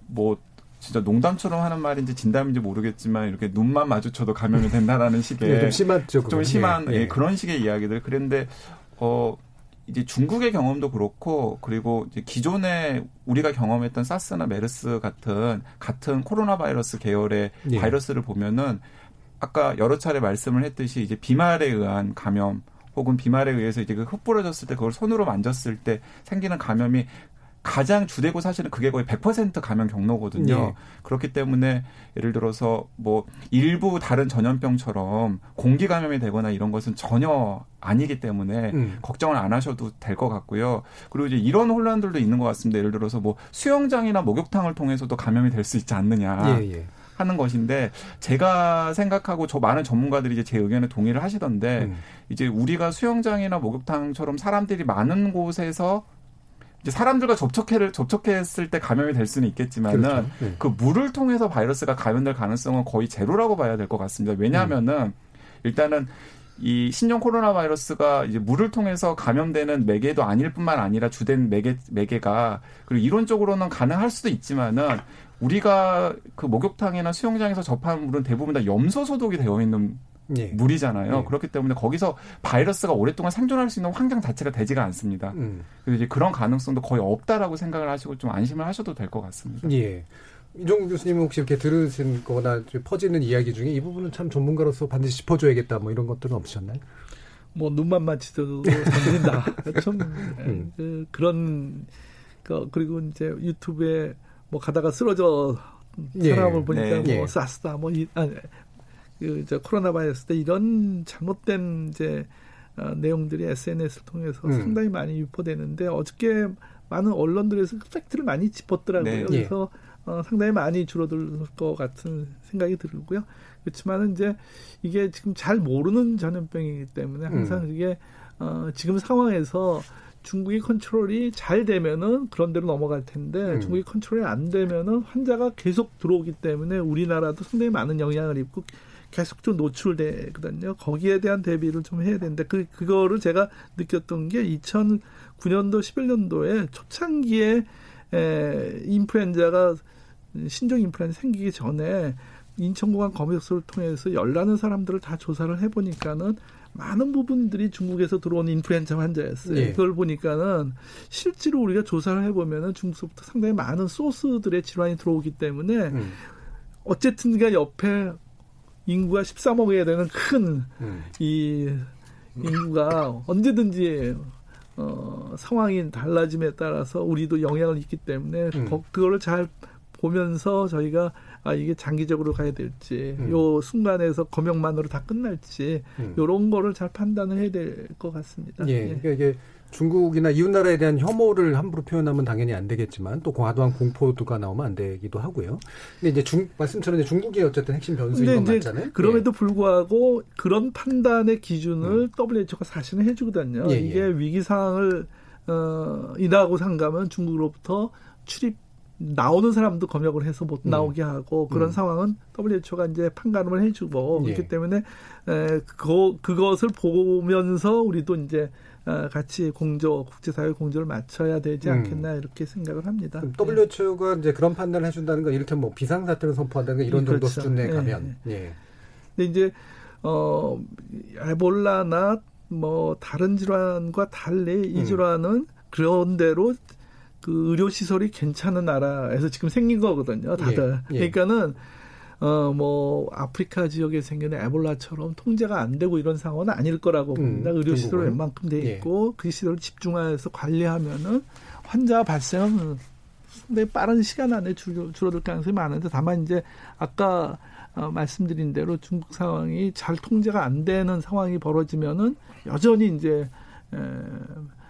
뭐 진짜 농담처럼 하는 말인지 진담인지 모르겠지만 이렇게 눈만 마주쳐도 감염이 된다라는 *laughs* 식의 네, 좀 심하죠. 좀 심한 예, 예, 그런 식의 이야기들. 그런데 어 이제 중국의 경험도 그렇고 그리고 이제 기존에 우리가 경험했던 사스나 메르스 같은 같은 코로나 바이러스 계열의 예. 바이러스를 보면은 아까 여러 차례 말씀을 했듯이 이제 비말에 의한 감염 혹은 비말에 의해서 이제 그 흩뿌러졌을 때 그걸 손으로 만졌을 때 생기는 감염이 가장 주되고 사실은 그게 거의 100% 감염 경로거든요. 예. 그렇기 때문에 예를 들어서 뭐 일부 다른 전염병처럼 공기 감염이 되거나 이런 것은 전혀 아니기 때문에 음. 걱정을 안 하셔도 될 것 같고요. 그리고 이제 이런 혼란들도 있는 것 같습니다. 예를 들어서 뭐 수영장이나 목욕탕을 통해서도 감염이 될 수 있지 않느냐. 예, 예. 하는 것인데 제가 생각하고 저 많은 전문가들이 이제 제 의견에 동의를 하시던데 음. 이제 우리가 수영장이나 목욕탕처럼 사람들이 많은 곳에서 사람들과 접촉해 접촉했을 때 감염이 될 수는 있겠지만은 그렇죠. 네. 그 물을 통해서 바이러스가 감염될 가능성은 거의 제로라고 봐야 될 것 같습니다. 왜냐하면은 음. 일단은 이 신종 코로나 바이러스가 이제 물을 통해서 감염되는 매개도 아닐 뿐만 아니라 주된 매개 매개가 그리고 이론적으로는 가능할 수도 있지만은 우리가 그 목욕탕이나 수영장에서 접한 물은 대부분 다 염소 소독이 되어 있는 예. 물이잖아요. 예. 그렇기 때문에 거기서 바이러스가 오랫동안 생존할 수 있는 환경 자체가 되지가 않습니다. 음. 그래서 이제 그런 가능성도 거의 없다라고 생각을 하시고 좀 안심을 하셔도 될 것 같습니다. 예. 이종국 교수님 혹시 이렇게 들으신 거나 퍼지는 이야기 중에 이 부분은 참 전문가로서 반드시 짚어줘야겠다 뭐 이런 것들은 없으셨나요? 뭐 눈만 맞추도 들린다. 좀 음. 그, 그런 그, 그리고 이제 유튜브에 뭐 가다가 쓰러져 사람을 예. 보니까 네. 뭐 예. 사스다 뭐 이, 아니, 그저 코로나 바이러스 때 이런 잘못된 이제 어, 내용들이 SNS를 통해서 음. 상당히 많이 유포되는데 어저께 많은 언론들에서 그 팩트를 많이 짚었더라고요. 네. 그래서 어, 상당히 많이 줄어들 것 같은 생각이 들고요. 그렇지만은 이제 이게 지금 잘 모르는 전염병이기 때문에 항상 음. 이게 어, 지금 상황에서 중국이 컨트롤이 잘 되면은 그런 데로 넘어갈 텐데 음. 중국이 컨트롤이 안 되면은 환자가 계속 들어오기 때문에 우리나라도 상당히 많은 영향을 입고 계속 좀 노출되거든요. 거기에 대한 대비를 좀 해야 되는데 그 그거를 제가 느꼈던 게 2009년도 11년도에 초창기에 에, 인플루엔자가 신종 인플루엔자 생기기 전에 인천공항 검역소를 통해서 열나는 사람들을 다 조사를 해보니까는 많은 부분들이 중국에서 들어온 인플루엔자 환자였어요. 예. 그걸 보니까는 실제로 우리가 조사를 해보면은 중국서부터 상당히 많은 소스들의 질환이 들어오기 때문에 음. 어쨌든 가 옆에 인구가 13억이어야 되는 큰이 음. 인구가 언제든지 어, 상황이 달라짐에 따라서 우리도 영향을 있기 때문에 음. 그거를 잘 보면서 저희가 아 이게 장기적으로 가야 될지 음. 요 순간에서 검역만으로 다 끝날지 음. 요런 거를 잘 판단을 해야 될 것 같습니다. 예. 예. 그러니까 이게 중국이나 이웃 나라에 대한 혐오를 함부로 표현하면 당연히 안 되겠지만 또 과도한 공포도가 나오면 안 되기도 하고요. 근데 이제 중 말씀처럼 이제 중국이 어쨌든 핵심 변수인 건 맞잖아요. 그럼에도 예. 불구하고 그런 판단의 기준을 음. WHO가 사실은 해주거든요. 예, 예. 이게 위기 상황을 어, 이다고 상가면 중국으로부터 출입 나오는 사람도 검역을 해서 못 음. 나오게 하고 그런 음. 상황은 WHO가 이제 판가름을 해주고 예. 그렇기 때문에 에, 그거, 그것을 보면서 우리도 이제 어, 같이 공조 국제사회 공조를 맞춰야 되지 음. 않겠나 음. 이렇게 생각을 합니다. WHO가 네. 이제 그런 판단을 해준다는 건 이를테면 뭐 비상사태를 선포한다는 건 이런 그렇죠. 정도 수준에 네. 가면. 예. 근데 이제 어 에볼라나 뭐 다른 질환과 달리 이 음. 질환은 음. 그런 대로 그 의료 시설이 괜찮은 나라에서 지금 생긴 거거든요. 다들. 예. 예. 그러니까는 어, 뭐, 아프리카 지역에 생기는 에볼라처럼 통제가 안 되고 이런 상황은 아닐 거라고 음, 봅니다. 음, 의료 시설 웬만큼 돼 예. 있고, 예. 그 시설을 집중해서 관리하면은 환자 발생은 상당히 빠른 시간 안에 줄, 줄어들 가능성이 많은데, 다만 이제 아까 어, 말씀드린 대로 중국 상황이 잘 통제가 안 되는 상황이 벌어지면은 여전히 이제 에,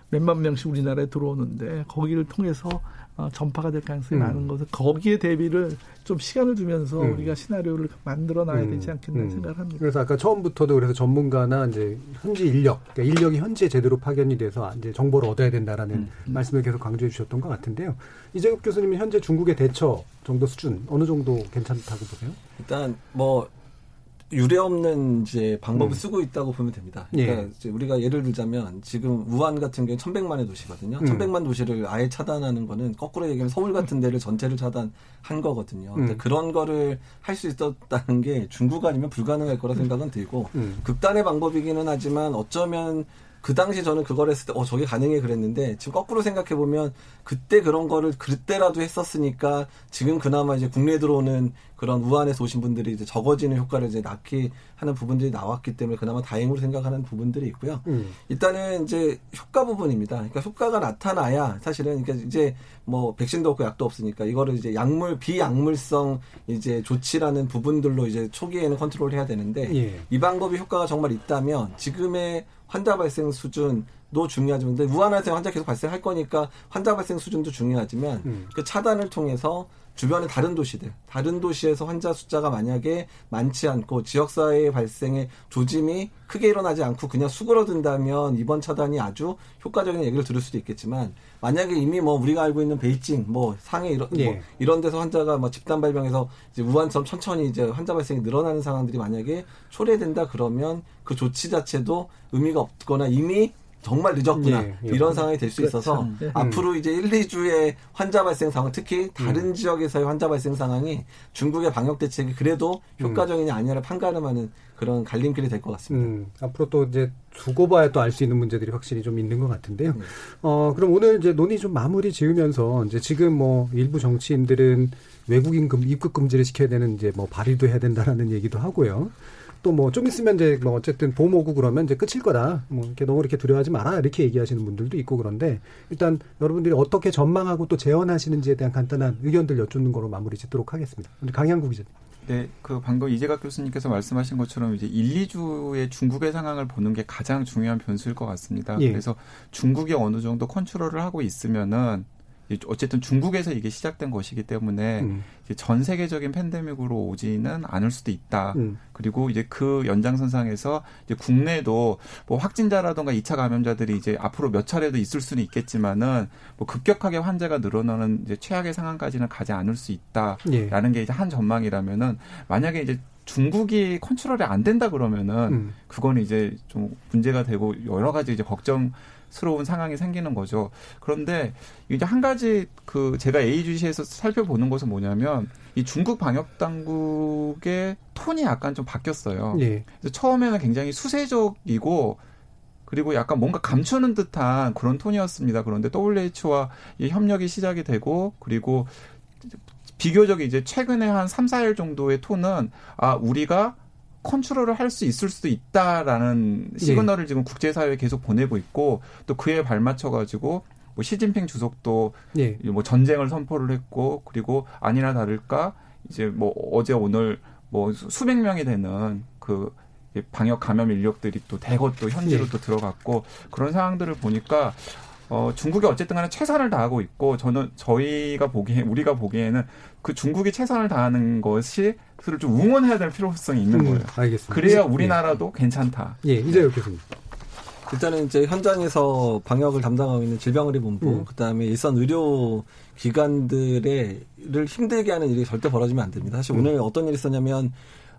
몇만 명씩 우리나라에 들어오는데 거기를 통해서 어, 전파가 될 가능성이 음. 많은 것은 거기에 대비를 좀 시간을 두면서 음. 우리가 시나리오를 만들어 놔야 되지 음. 않겠나 음. 생각을 합니다. 그래서 아까 처음부터도 그래서 전문가나 이제 현지 인력, 그러니까 인력이 현지에 제대로 파견이 돼서 이제 정보를 얻어야 된다라는 음. 음. 말씀을 계속 강조해 주셨던 것 같은데요. 이재국 교수님은 현재 중국의 대처 정도 수준 어느 정도 괜찮다고 보세요? 일단 뭐 유례 없는 이제 방법을 음. 쓰고 있다고 보면 됩니다. 그러니까 예. 우리가 예를 들자면 지금 우한 같은 경우는 천백만의 도시거든요. 음. 천백만 도시를 아예 차단하는 거는 거꾸로 얘기하면 서울 같은 데를 전체를 차단한 거거든요. 음. 그런 거를 할 수 있었다는 게 중국 아니면 불가능할 거라 생각은 들고 음. 극단의 방법이기는 하지만 어쩌면 그 당시 저는 그걸 했을 때, 어, 저게 가능해 그랬는데, 지금 거꾸로 생각해 보면, 그때 그런 거를 그때라도 했었으니까, 지금 그나마 이제 국내에 들어오는 그런 우한에서 오신 분들이 이제 적어지는 효과를 이제 낳기 하는 부분들이 나왔기 때문에 그나마 다행으로 생각하는 부분들이 있고요. 음. 일단은 이제 효과 부분입니다. 그러니까 효과가 나타나야 사실은 그러니까 이제 뭐 백신도 없고 약도 없으니까 이거를 이제 약물 비약물성 이제 조치라는 부분들로 이제 초기에는 컨트롤해야 되는데 예. 이 방법이 효과가 정말 있다면 지금의 환자 발생 수준도 중요하지만 우한에서 환자 계속 발생할 거니까 환자 발생 수준도 중요하지만 음. 그 차단을 통해서 주변의 다른 도시들, 다른 도시에서 환자 숫자가 만약에 많지 않고 지역사회 발생의 조짐이 크게 일어나지 않고 그냥 수그러든다면 이번 차단이 아주 효과적인 얘기를 들을 수도 있겠지만 만약에 이미 뭐 우리가 알고 있는 베이징, 뭐 상해 이런 뭐 예. 뭐 이런 데서 환자가 뭐 집단 발병해서 이제 우한처럼 천천히 이제 환자 발생이 늘어나는 상황들이 만약에 초래된다 그러면 그 조치 자체도 의미가 없거나 이미 정말 늦었구나 예, 예. 이런 상황이 될수 그렇죠. 있어서 예. 앞으로 이제 1, 2주의 환자 발생 상황 특히 다른 음. 지역에서의 환자 발생 상황이 중국의 방역 대책이 그래도 음. 효과적이냐 아니냐를 판가름하는 그런 갈림길이 될 것 같습니다. 음, 앞으로 또 이제 두고 봐야 또 알 수 있는 문제들이 확실히 좀 있는 것 같은데요. 네. 어, 그럼 오늘 이제 논의 좀 마무리 지으면서 이제 지금 뭐 일부 정치인들은 외국인 금 입국 금지를 시켜야 되는 이제 뭐 발의도 해야 된다라는 얘기도 하고요. 또 뭐 좀 있으면 이제 뭐 어쨌든 봄 오고 그러면 이제 끝일 거다. 뭐 이렇게 너무 이렇게 두려워하지 마라 이렇게 얘기하시는 분들도 있고 그런데 일단 여러분들이 어떻게 전망하고 또 재현하시는지에 대한 간단한 의견들 여쭙는 거로 마무리 짓도록 하겠습니다. 강양구 기자님. 네, 그 방금 이재각 교수님께서 말씀하신 것처럼 이제 1, 2주의 중국의 상황을 보는 게 가장 중요한 변수일 것 같습니다. 예. 그래서 중국이 어느 정도 컨트롤을 하고 있으면은 어쨌든 중국에서 이게 시작된 것이기 때문에 음. 전 세계적인 팬데믹으로 오지는 않을 수도 있다. 음. 그리고 이제 그 연장선상에서 이제 국내도 뭐 확진자라든가 2차 감염자들이 이제 앞으로 몇 차례도 있을 수는 있겠지만은 뭐 급격하게 환자가 늘어나는 이제 최악의 상황까지는 가지 않을 수 있다라는 예. 게 이제 한 전망이라면은 만약에 이제 중국이 컨트롤이 안 된다 그러면은 음. 그거는 이제 좀 문제가 되고 여러 가지 이제 걱정 스러운 상황이 생기는 거죠. 그런데 이제 한 가지 그 제가 A주시에서 살펴보는 것은 뭐냐면 이 중국 방역 당국의 톤이 약간 좀 바뀌었어요. 예. 그래서 처음에는 굉장히 수세적이고 그리고 약간 뭔가 감추는 듯한 그런 톤이었습니다. 그런데 WHO와 이 협력이 시작이 되고 그리고 비교적 이제 최근에 한 3, 4일 정도의 톤은 아, 우리가 컨트롤을 할 수 있을 수도 있다라는 네. 시그널을 네. 지금 국제사회에 계속 보내고 있고 또 그에 발맞춰 가지고 뭐 시진핑 주석도 네. 뭐 전쟁을 선포를 했고 그리고 아니나 다를까 이제 뭐 어제 오늘 뭐 수백 명이 되는 그 방역 감염 인력들이 또 대거 또 현지로 네. 또 들어갔고 그런 상황들을 보니까 어, 중국이 어쨌든 간에 최선을 다하고 있고 저는 저희가 보기에 우리가 보기에는 그 중국이 최선을 다하는 것이 그를 좀 응원해야 될 필요성이 있는 음, 거예요. 알겠습니다. 그래야 우리나라도 예. 괜찮다. 예, 이제 네. 교수님. 일단은 이제 현장에서 방역을 담당하고 있는 질병의료본부, 음. 그다음에 일선 의료 기관들의 를 힘들게 하는 일이 절대 벌어지면 안 됩니다. 사실 음. 오늘 어떤 일이 있었냐면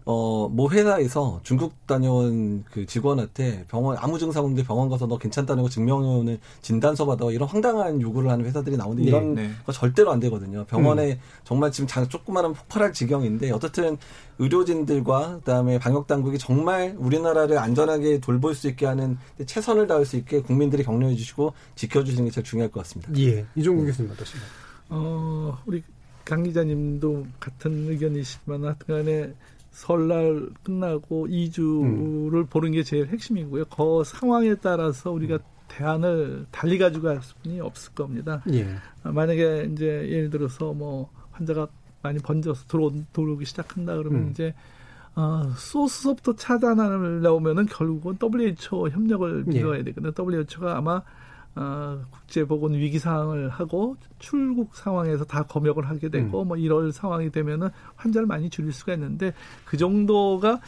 어, 모 회사에서 중국 다녀온 그 직원한테 병원, 아무 증상 없는데 병원 가서 너 괜찮다는 거 증명해오는 진단서 받아 이런 황당한 요구를 하는 회사들이 나오는데 네, 이런 네. 거 절대로 안 되거든요. 병원에 음. 정말 지금 조그마한 폭발할 지경인데 어떻든 의료진들과 그다음에 방역 당국이 정말 우리나라를 안전하게 돌볼 수 있게 하는 최선을 다할 수 있게 국민들이 격려해 주시고 지켜 주시는 게 제일 중요할 것 같습니다. 예. 이종국 교수님 어떠십니까? 어, 우리 강 기자님도 같은 의견이시지만 하여튼간에 설날 끝나고 2주를 음. 보는 게 제일 핵심이고요. 그 상황에 따라서 우리가 음. 대안을 달리 가지고 갈 수는 없을 겁니다. 예. 만약에 이제 예를 들어서 뭐 환자가 많이 번져서 들어 들어오기 시작한다 그러면 음. 이제 어, 소스부터 차단하려면은 결국은 WHO 협력을 빌어야 예. 되거든요. WHO가 아마 어, 국제보건 위기 상황을 하고 출국 상황에서 다 검역을 하게 되고 음. 뭐 이럴 상황이 되면은 환자를 많이 줄일 수가 있는데 그 정도가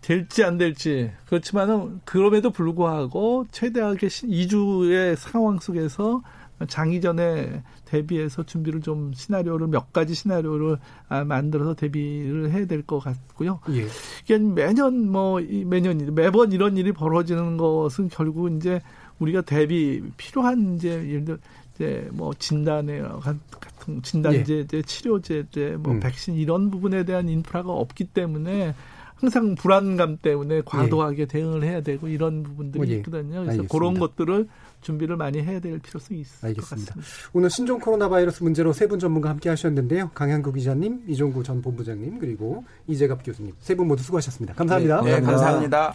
될지 안 될지 그렇지만은 그럼에도 불구하고 최대하게 2주의 상황 속에서 장기 전에 대비해서 준비를 좀 시나리오를 몇 가지 시나리오를 아, 만들어서 대비를 해야 될 것 같고요. 예. 이게 매년 뭐 매년 매번 이런 일이 벌어지는 것은 결국 이제 우리가 대비 필요한 이제 예를 들어 이제 뭐 진단에 같은 진단제, 예. 치료제, 뭐 음. 백신 이런 부분에 대한 인프라가 없기 때문에 항상 불안감 때문에 과도하게 예. 대응을 해야 되고 이런 부분들이 예. 있거든요. 그래서 알겠습니다. 그런 것들을 준비를 많이 해야 될 필요성이 있을 알겠습니다. 것 같습니다. 오늘 신종 코로나 바이러스 문제로 세 분 전문가 함께 하셨는데요. 강한구 기자님, 이종구 전 본부장님, 그리고 이재갑 교수님 세 분 모두 수고하셨습니다. 감사합니다. 네, 네 감사합니다.